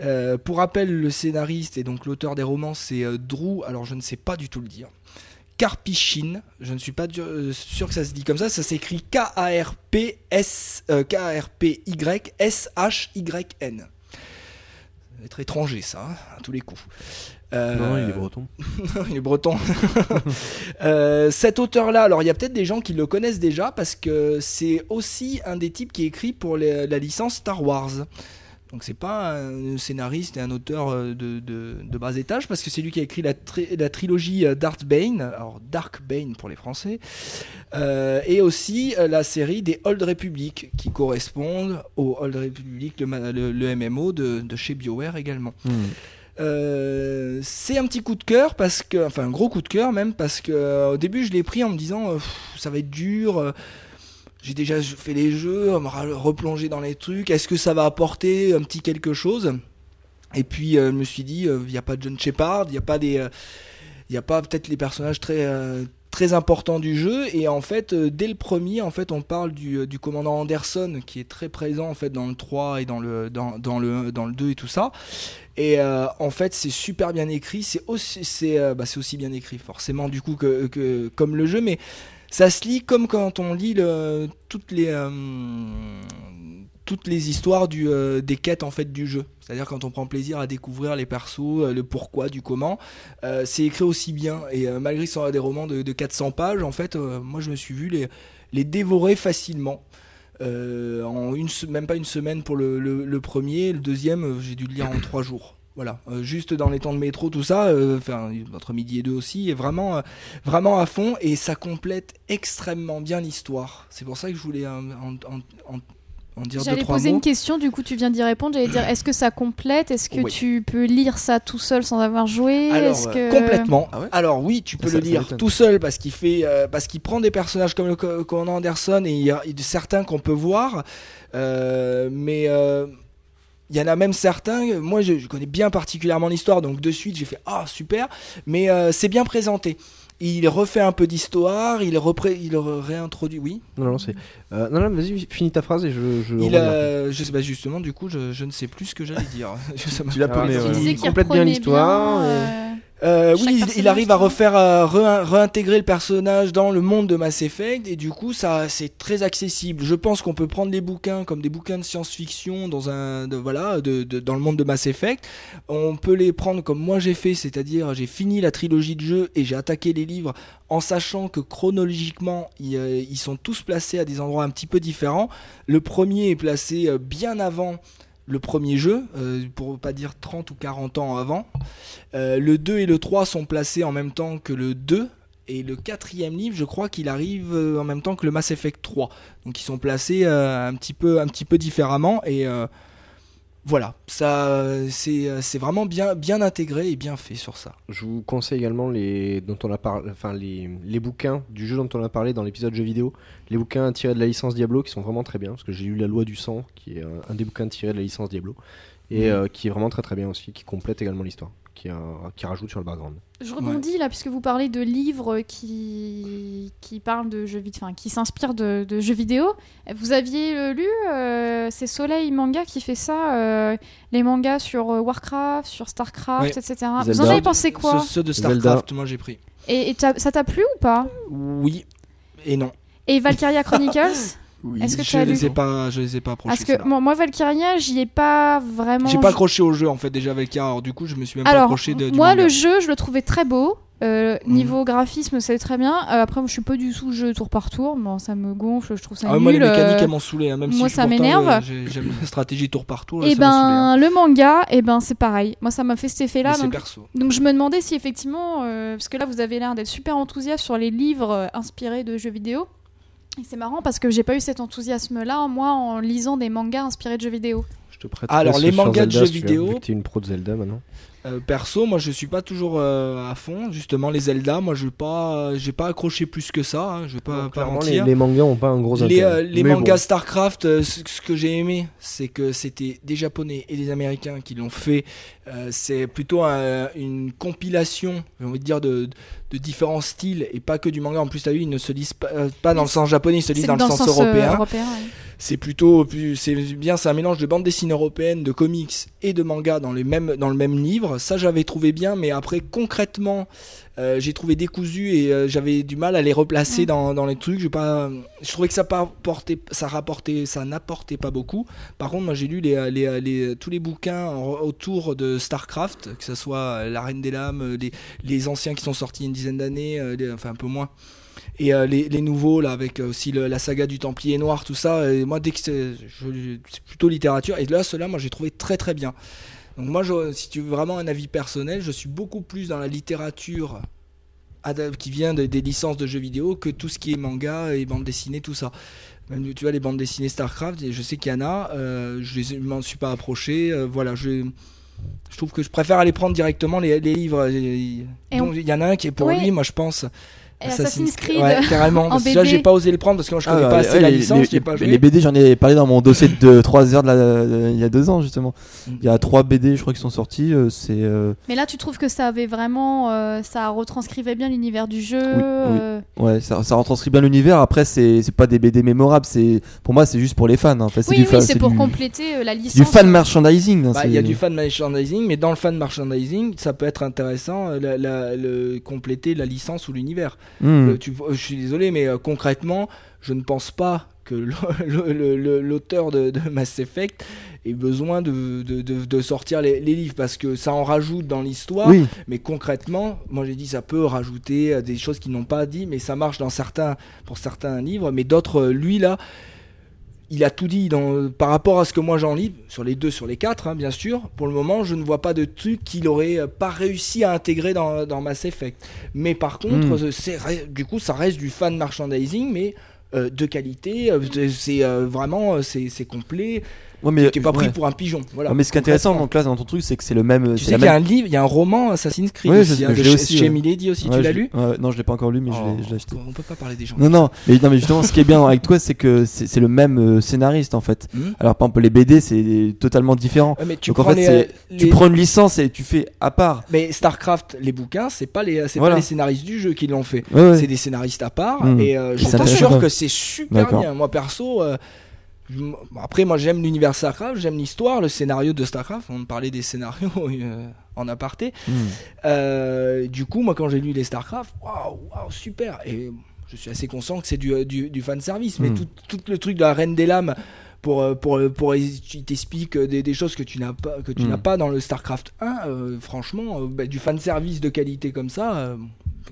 Euh, pour rappel, le scénariste et donc l'auteur des romans, c'est euh, Drew, alors je ne sais pas du tout le dire. Karpichin, je ne suis pas euh, sûr que ça se dit comme ça, ça s'écrit euh, K-A-R-P-Y-S-H-Y-N. Être étranger ça, hein, à tous les coups. Euh, Non, il est breton. il est breton. Euh, cet auteur-là, alors il y a peut-être des gens qui le connaissent déjà parce que c'est aussi un des types qui écrit pour les- la licence Star Wars. Donc c'est pas un scénariste et un auteur euh, de, de- de bas étage parce que c'est lui qui a écrit la, tri- la trilogie euh, Darth Bane, alors Dark Bane pour les Français, euh, et aussi la série des Old Republic qui correspondent au Old Republic, le, ma- le- le MMO de, de chez BioWare également. Hmm. Euh, c'est un petit coup de cœur parce que, enfin un gros coup de cœur même parce que euh, au début je l'ai pris en me disant euh, ça va être dur. j'ai déjà fait les jeux, on m'a replongé dans les trucs. Est-ce que ça va apporter un petit quelque chose? Et puis je me suis dit il n'y a pas de John Shepard, il n'y a pas des, il a pas peut-être les personnages très très importants du jeu et en fait dès le premier en fait on parle du, du commandant Anderson qui est très présent en fait dans le 3 et dans le dans, dans le dans le 2 et tout ça et euh, en fait, c'est super bien écrit. C'est aussi, euh, bah, bien écrit, forcément, du coup, que, comme le jeu. Mais ça se lit comme quand on lit le- toutes les euh, toutes les histoires des quêtes en fait du jeu. C'est-à-dire quand on prend plaisir à découvrir les persos, le pourquoi, du comment. C'est écrit aussi bien. Et malgré que ce soit des romans de, de 400 pages, en fait, moi, je me suis vu les dévorer facilement. Euh, en une, même pas une semaine pour le, le- premier, le deuxième, euh, j'ai dû le lire en trois jours. Voilà, Euh, juste dans les temps de métro, tout ça, entre midi et deux aussi, et vraiment, vraiment à fond, et ça complète extrêmement bien l'histoire. C'est pour ça que je voulais en, en- en- en dire deux J'allais poser mots. une question, du coup tu viens d'y répondre. J'allais dire, est-ce que ça complète? Est-ce que Oui. tu peux lire ça tout seul sans avoir joué? Alors, Est-ce que... complètement. Ah ouais? Alors oui, tu peux Ça- le ça lire tout seul parce qu'il fait, euh, parce qu'il prend des personnages comme le co- commandant Anderson et il y a certains qu'on peut voir, euh, mais euh, il y en a même certains. Moi, je, je connais bien particulièrement l'histoire, donc de suite j'ai fait ah super, mais euh, c'est bien présenté. Il refait un peu d'histoire, il, repré- il réintroduit, oui. Non, non, c'est. euh, non, non, vas-y, finis ta phrase et je. je Il, euh, je sais pas justement, du coup, je, je ne sais plus ce que j'allais dire. Ça Tu l'as attends, ouais. Tu il disais qu'il complète bien l'histoire, bien, et- euh, Euh, oui, il- arrive à refaire, euh, réin- réintégrer le personnage dans le monde de Mass Effect et du coup, ça, c'est très accessible. Je pense qu'on peut prendre les bouquins comme des bouquins de science-fiction dans un, de- voilà, de, de- dans le monde de Mass Effect. On peut les prendre comme moi j'ai fait, c'est-à-dire j'ai fini la trilogie de jeux et j'ai attaqué les livres en sachant que chronologiquement, ils, euh, ils sont tous placés à des endroits un petit peu différents. Le premier est placé euh, bien avant le premier jeu, euh, pour pas dire 30 ou 40 ans avant. Euh, le 2 et le 3 sont placés en même temps que le 2. Et le quatrième livre, je crois qu'il arrive euh, en même temps que le Mass Effect 3. Donc ils sont placés euh, un, petit peu, un petit peu différemment. Et euh, voilà, ça, euh, c'est euh, c'est vraiment bien, bien intégré et bien fait sur ça. Je vous conseille également les, dont on a enfin les, les bouquins du jeu dont on a parlé dans l'épisode jeu vidéo. Les bouquins tirés de la licence Diablo qui sont vraiment très bien. Parce que j'ai lu La Loi du Sang, qui est un, un des bouquins tirés de la licence Diablo. Et euh, qui est vraiment très très bien aussi, qui complète également l'histoire, qui, a- qui rajoute sur le background. Je rebondis là, puisque vous parlez de livres qui, qui parlent de jeux vidéo, enfin qui s'inspirent de, de jeux vidéo. Vous aviez euh, lu, euh, c'est Soleil Manga qui fait ça, euh, les mangas sur euh, Warcraft, sur Starcraft, Ouais. etc. Vous en Zelda. avez pensé quoi Ceux, ceux de Zelda. StarCraft, moi j'ai pris. Et, ça t'a plu ou pas? Oui et non. Et Valkyria Chronicles? Est-ce que tu je as lu les ai pas, je les ai pas approchés. Parce que ceux-là. moi, Valkyria, j'y ai pas vraiment. J'ai pas accroché au jeu en fait déjà Kara, alors du coup je me suis même pas approché de, du moi, manga. le jeu, je le trouvais très beau. Euh, Mhm. Niveau graphisme, c'est très bien. Euh, après, moi, je suis pas du tout jeu tour par tour. Bon, ça me gonfle, je trouve ça Ah, nul. moi les mécaniques euh, elles m'ont saoulé, hein, même moi, si ça m'énerve. j'ai- J'aime la stratégie tour par tour. là, Et ça m'a saoulé, hein. ben, le manga, et ben, c'est pareil. Moi, ça m'a fait cet effet-là. Donc, perso. donc, je me demandais si effectivement, euh, parce que là, vous avez l'air d'être super enthousiaste sur les livres inspirés de jeux vidéo. Et c'est marrant parce que j'ai pas eu cet enthousiasme-là, moi, en lisant des mangas inspirés de jeux vidéo. Je te prête Alors, les mangas de jeux vidéo- que t'es une pro de Zelda maintenant. Euh, perso, moi je suis pas toujours euh, à fond. Justement, les Zelda, moi je vais pas, j'ai pas accroché plus que ça. hein, je vais pas, Donc, pas clairement, les, mentir. les mangas ont pas un gros Les, intérêt. euh, les mangas bon. StarCraft, euh, ce, ce que j'ai aimé, c'est que c'était des Japonais et des Américains qui l'ont fait. Euh, c'est plutôt un- une compilation, j'ai envie de dire, de, de différents styles et pas que du manga. En plus, t'as vu, ils ne se lisent pas, euh, pas dans le sens japonais, ils se lisent dans, le sens, euh, européen. européen, ouais. C'est plutôt c'est bien, c'est un mélange de bande dessinée européenne, de comics et de manga dans les mêmes, dans le même livre. Ça, j'avais trouvé bien, mais après concrètement, euh, j'ai trouvé décousu et euh, j'avais du mal à les replacer dans, dans les trucs. Je pas, je trouvais que ça pas apportait- ça rapportait, ça n'apportait pas beaucoup. Par contre, moi, j'ai lu les, les, les- tous les bouquins en- autour de Starcraft, que ce soit La Reine des Lames, les, les anciens qui sont sortis il y a une dizaine d'années, euh, enfin un peu moins. Et euh, les, les nouveaux, là, avec euh, aussi le- la saga du Templier Noir, tout ça, et moi, dès que c'est plutôt littérature, et là, ceux-là, moi, j'ai trouvé très très bien. Donc, moi, je- si tu veux vraiment un avis personnel, je suis beaucoup plus dans la littérature qui vient de- des licences de jeux vidéo que tout ce qui est manga et bande dessinée, tout ça. Même, tu vois, les bandes dessinées StarCraft, et je sais qu'il y en a, euh, je je m'en suis pas approché, euh, voilà, je. Je trouve que je préfère aller prendre directement les, les livres. Il Et donc, il y en a un qui est pour Oui. lui, moi je pense. Et Assassin's Creed. Ouais, carrément. en parce que là, j'ai pas osé le prendre parce que moi, je connais Ah, pas ouais, assez la les- licence, les, pas les- joué. les BD, j'en ai parlé dans mon dossier de 3 heures de la- de- il y a deux ans justement. Il y a 3 BD, je crois, qui sont sortis. euh, c'est euh, Mais là, tu trouves que ça avait vraiment. euh, ça retranscrivait bien l'univers du jeu Oui, oui. ouais, ça, ça retranscrit bien l'univers. Après, c'est c'est pas des BD mémorables. C'est pour moi, c'est juste pour les fans. hein. Enfin, c'est Oui, oui, fan- c'est pour du, compléter euh, la licence. du fan merchandising. hein, Bah, il y a du fan merchandising, mais dans le fan merchandising, ça peut être intéressant la- la- le, compléter la licence ou l'univers. Hmm. Euh, tu- je suis désolé, mais euh, concrètement, je ne pense pas que l'auteur de, de Mass Effect ait besoin de, de- de- de sortir les, les livres parce que ça en rajoute dans l'histoire. Oui, Mais concrètement, moi j'ai dit ça peut rajouter euh, des choses qu'ils n'ont pas dit, mais ça marche dans certains, pour certains livres, mais d'autres, euh, lui là, il a tout dit dans, par rapport à ce que moi j'en lis, sur les deux, sur les quatre, hein, bien sûr. Pour le moment, je ne vois pas de truc qu'il aurait euh, pas réussi à intégrer dans, dans Mass Effect. Mais par contre, Mm. euh, c'est, du coup, ça reste du fan merchandising, mais euh, de qualité. c'est euh, vraiment, c'est, c'est complet. Ouais, mais Tu n'es pas pris ouais. pour un pigeon. Voilà. Ouais, mais ce qui est intéressant donc là dans ton truc, c'est que c'est le même. Tu sais qu'il y a même- un livre, il y a un roman Assassin's Creed Ouais, aussi, hein, de aussi, chez. Milady aussi. Tu l'as lu Non, je l'ai pas encore lu, mais je Oh, l'ai- je l'ai acheté. On peut pas parler des gens. Non, non, mais, non, mais justement, ce qui est bien avec toi, c'est que c'est le même euh, scénariste en fait. Hmm. Alors, par exemple, les BD, c'est totalement différent. Mais tu Donc, en fait, les, les- Tu prends une licence et tu fais à part. Mais Starcraft, les bouquins, c'est pas les, c'est Voilà. pas les scénaristes du jeu qui l'ont fait. C'est des scénaristes à part Mm. et euh, je t'assure intéressant. que c'est super bien. Moi perso, euh, après, moi j'aime l'univers Starcraft, j'aime l'histoire, le scénario de Starcraft. On parlait des scénarios euh, en aparté. Hmm. Euh, du coup, moi quand j'ai lu les Starcraft, waouh, waouh, super. Et je suis assez conscient que c'est du, du, du fan service, mais Mm. tout, tout le truc de la Reine des Lames. Pour, euh, pour, pour, il t'explique des, des choses que tu n'as pas que tu Mm. n'as pas dans le Starcraft 1 euh, franchement euh, bah, du fan service de qualité comme ça euh,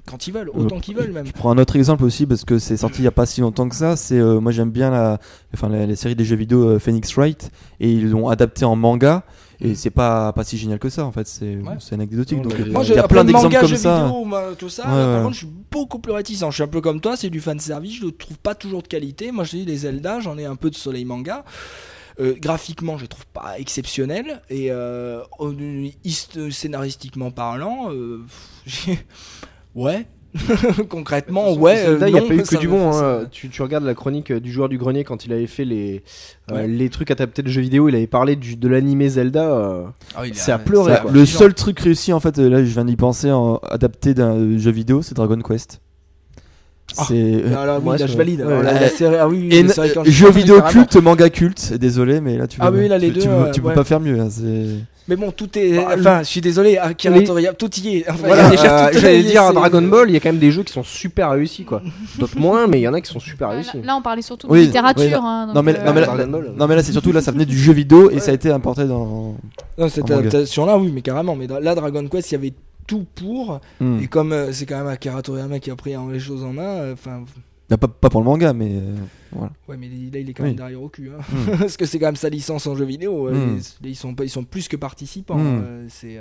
quand ils veulent autant Euh, qu'ils veulent même Je prends un autre exemple aussi parce que c'est sorti il y a pas si longtemps que ça. C'est euh, moi j'aime bien la, enfin la, la série des jeux vidéo euh, Phoenix Wright et ils l'ont adapté en manga et c'est pas pas si génial que ça en fait. C'est Ouais. c'est anecdotique. Non, Donc mais- euh, Moi, il y a plein d'exemples comme ça. vidéo, moi, tout ça. Ouais, là, par ouais. contre, je suis beaucoup plus réticent. Je suis un peu comme toi, c'est du fan service. Je le trouve pas toujours de qualité. Moi, je dis les Zelda, j'en ai un peu de Soleil Manga. Euh, graphiquement, je les trouve pas exceptionnels et euh, hist- scénaristiquement parlant, euh, ouais. Concrètement, ouais. Zelda, euh, il n'y a pas eu que du bon. hein. Tu, tu regardes la chronique euh, du joueur du grenier quand il avait fait les, euh, les trucs adaptés de jeux vidéo. Il avait parlé du, de l'animé Zelda. euh, Ah, c'est à pleurer, quoi. Le seul truc réussi en fait, là je viens d'y penser, en adapté d'un jeu vidéo, c'est Dragon Quest. Ah. C'est euh, Ah, là, oui, je valide. Ah je- jeu vidéo culte, manga culte. Désolé, mais là tu Ah peux, oui, là, les tu, deux, tu, euh, tu peux pas faire mieux. hein, c'est Mais bon, tout est. Bah, enfin, je suis désolé, Akira tout y est. Enfin, Voilà, il y a déjà euh, tout j'allais dire c'est- Dragon Ball, il y a quand même des jeux qui sont super réussis quoi. D'autres moins, mais il y en a qui sont super réussis. là, on parlait surtout Oui, de littérature. oui, hein, non, mais- euh, non, mais là- Dragon Ball. Non mais là c'est surtout là ça venait du jeu vidéo et Ouais. ça a été importé dans. Non, cette adaptation-là, oui, mais carrément. Mais là, Dragon Quest, il y avait tout pour. Hmm. Et comme euh, c'est quand même Akira Toriyama qui a pris hein, les choses en main, euh, enfin. Bah, pas, pas pour le manga mais euh, voilà. ouais, mais là, il est quand Oui. même derrière au cul. hein. Hmm. Parce que c'est quand même sa licence en jeu vidéo. les- ils, sont pas, ils sont plus que participants. Hmm. c'est.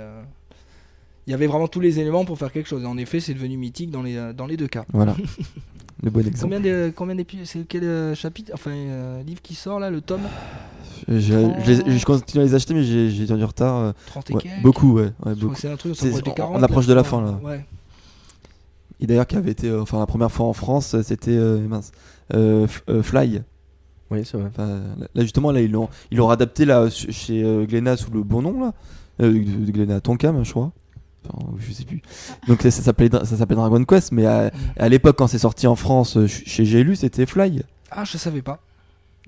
Euh, Il y avait vraiment tous les éléments pour faire quelque chose. Et en effet, c'est devenu mythique dans les, euh, dans les deux cas. Voilà. Le bon exemple. Combien de combien d'épisodes C'est quel euh, chapitre Enfin, euh, livre qui sort là, le tome Je, je, les- je continue à les acheter mais j'ai j'ai du retard. euh, 30 et ouais, quelques beaucoup ouais, ouais, Je crois beaucoup. que c'est un truc, on C'est- s'approche des on- 40, on approche de la fin, là. Ouais. Et d'ailleurs qui avait été euh, enfin la première fois en France euh, c'était euh, mince euh, euh, Fly. Oui, c'est vrai. Enfin, là justement là ils l'ont ils l'ont adapté là chez euh, Glénat sous le bon nom là euh, de Glénat Tonkam je crois. Je sais plus. Donc ça s'appelait ça s'appelle Dragon Quest mais à, à l'époque quand c'est sorti en France euh, ch- chez J'ai lu c'était Fly. Ah, je savais pas.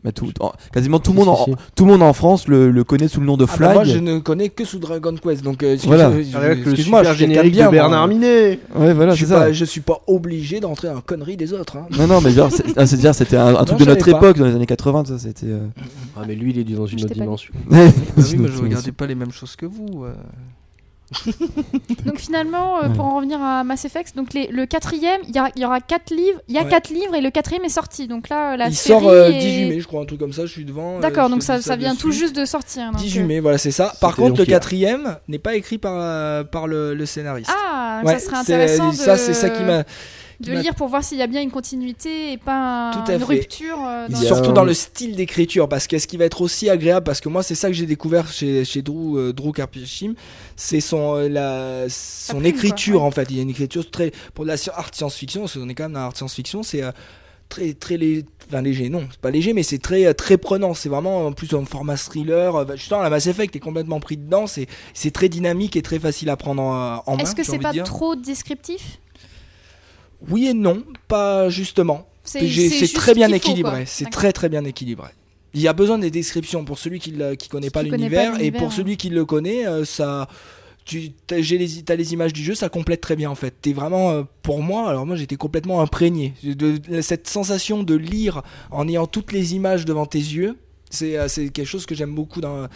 Bah, tout, en- quasiment tout le monde en, tout le monde en France le, le connaît sous le nom de Ah, bah, Fly. moi, je ne connais que sous Dragon Quest, donc euh, Voilà. excuse-moi, super je générique bien, de moi. Bernard Minet. Ouais voilà je suis ça. pas, je suis pas obligé d'entrer en connerie des autres. hein. Non non mais genre c'est ah, dire c'était un, un truc de notre pas. époque dans les années 80 ça c'était. euh, Ah, mais lui, il est dans une autre dimension. Bah oui, mais je regardais pas les mêmes choses que vous. euh. Donc finalement, euh, Ouais. pour en revenir à Mass Effect, donc les- le quatrième, il y, aura quatre livres, il y a Ouais. quatre livres et le quatrième est sorti. Donc là, la Il série sort euh, est- 18 mai, je crois, un truc comme ça. Je suis devant. euh, D'accord, donc ça, ça vient tout juste de sortir. donc, 18 euh, mai, voilà, c'est ça. Par contre, le quatrième n'est pas écrit par, euh, par le, le scénariste. Ah, Ouais, ça serait intéressant de, Ça, c'est ça qui m'a. De lire pour voir s'il y a bien une continuité et pas un- une fait. rupture. euh, dans Surtout un- dans le style d'écriture, parce que ce qui va être aussi agréable, parce que moi c'est ça que j'ai découvert chez, chez Drew, euh, Drew c'est son, euh, la, son écriture quoi, ouais. en fait. Il y a une écriture très pour la art science-fiction, parce qu'on est quand même dans l'art science-fiction, c'est euh, très très lé- enfin, léger, non, c'est pas léger, mais c'est très très prenant. C'est vraiment en plus en format thriller. euh, Justement, la Mass Effect est complètement pris dedans. C'est c'est très dynamique et très facile à prendre en, main. Est-ce que c'est pas trop descriptif? Oui et non, pas justement. C'est juste très bien équilibré. C'est très très bien équilibré. Il y a besoin des descriptions pour celui qui ne connaît pas l'univers et pour hein. celui qui le connaît, euh, ça. Tu as les, images du jeu, ça complète très bien en fait. T'es vraiment, euh, pour moi, alors moi j'étais complètement imprégné. De, de- cette sensation de lire en ayant toutes les images devant tes yeux, c'est euh, quelque chose que j'aime beaucoup dans.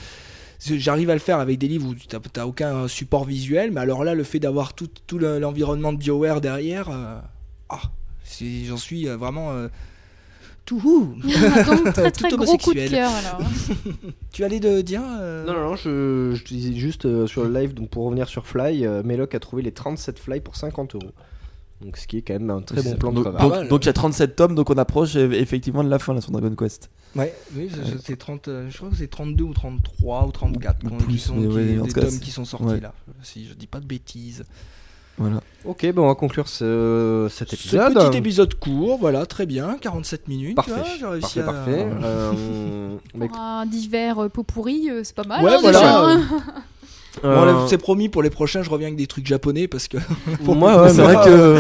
J'arrive à le faire avec des livres où tu n'as aucun support visuel, mais alors là, le fait d'avoir tout, tout le- l'environnement de BioWare derrière, euh, ah, j'en suis euh, vraiment euh, tout. Donc très très Tout gros coup de homosexuel. cœur alors. Tu allais de dire euh, Non, non, non, je, je te disais juste euh, sur le live, donc pour revenir sur Fly, euh, Meloc a trouvé les 37 Fly pour 50 euros. Donc ce qui est quand même un très bon plan de travail. donc, il y a 37 tomes, donc on approche effectivement de la fin là, sur Dragon Quest. Ouais, oui, c'est- c'est 30, euh, je crois que c'est 32 ou 33 ou 34 Ou plus, qui sont, qui- ouais, des cas, tomes qui sont sortis ouais. là. Si je dis pas de bêtises. Voilà. Ok, bon, on va conclure ce, cet Ce épisode. petit épisode court, voilà, très bien, 47 minutes. Parfait, j'ai réussi parfait, à- parfait. Euh, Pour un divers euh, pot pourri, euh, c'est pas mal. Ouais, hein, voilà. déjà. Bon, Euh, là, c'est promis pour les prochains, je reviens avec des trucs japonais parce que Pour moi, ouais, c'est vrai que.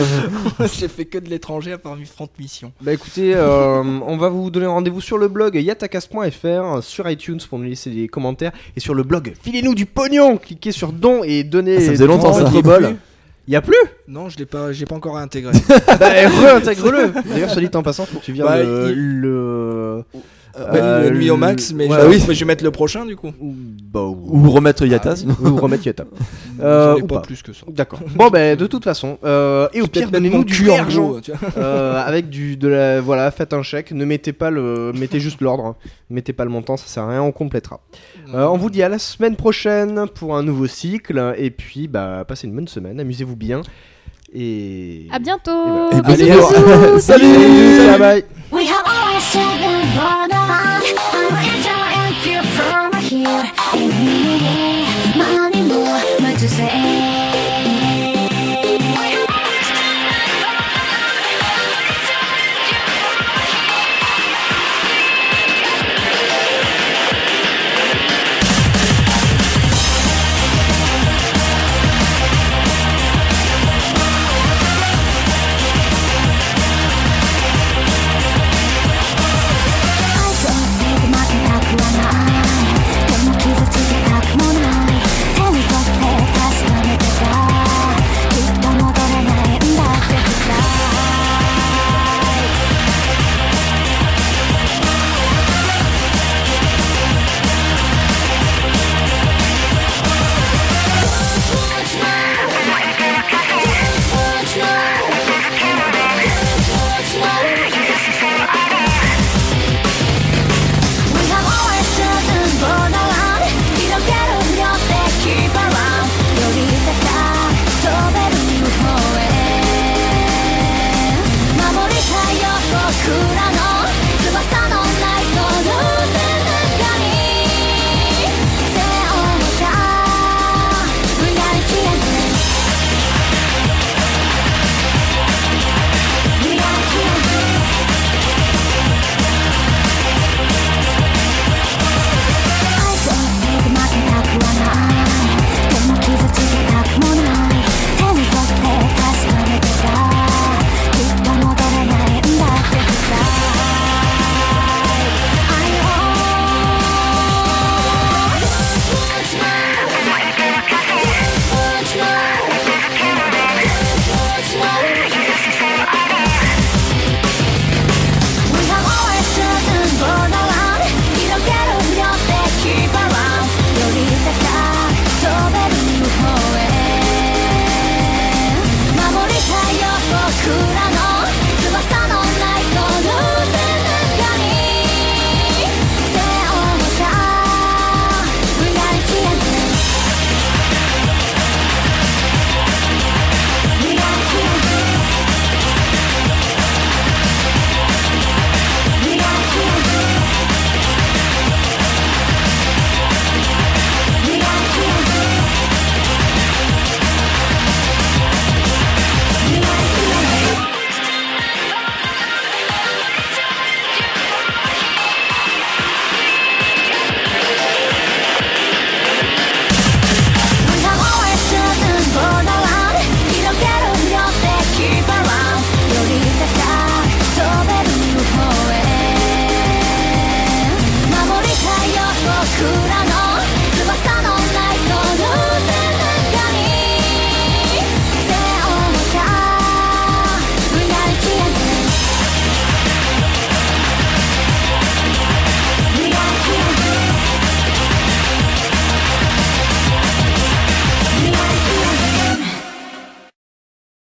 j'ai fait que de l'étranger à part 30 missions. Bah écoutez, euh, on va vous donner rendez-vous sur le blog yatacast.fr, sur iTunes pour nous laisser des commentaires, et sur le blog filez-nous du pognon, cliquez sur don et donnez. Ah, ça faisait longtemps, votre ça. Bol. Y a plus? Non, je l'ai pas, j'ai pas encore intégré. Bah réintègre-le D'ailleurs, soit dit en passant, faut que tu viens Bah, le... il- le... Euh, Euh, nuit au max, mais ouais, je, oui. je vais mettre le prochain du coup. Bah, ou... Ou remettre Yata, Ah, sinon. ou remettre Yata. Euh, J'en ai ou pas, pas. plus que ça. D'accord. Bon, bah de toute façon, euh, et au pire, donnez-nous du argent. Euh, avec du de la voilà faites un chèque ne mettez pas le mettez juste l'ordre mettez pas le montant ça sert à rien on complétera Euh, on vous dit à la semaine prochaine pour un nouveau cycle et puis bah passez une bonne semaine amusez-vous bien et À bientôt. Et Bisous, allez, bisous. salut. Bye bye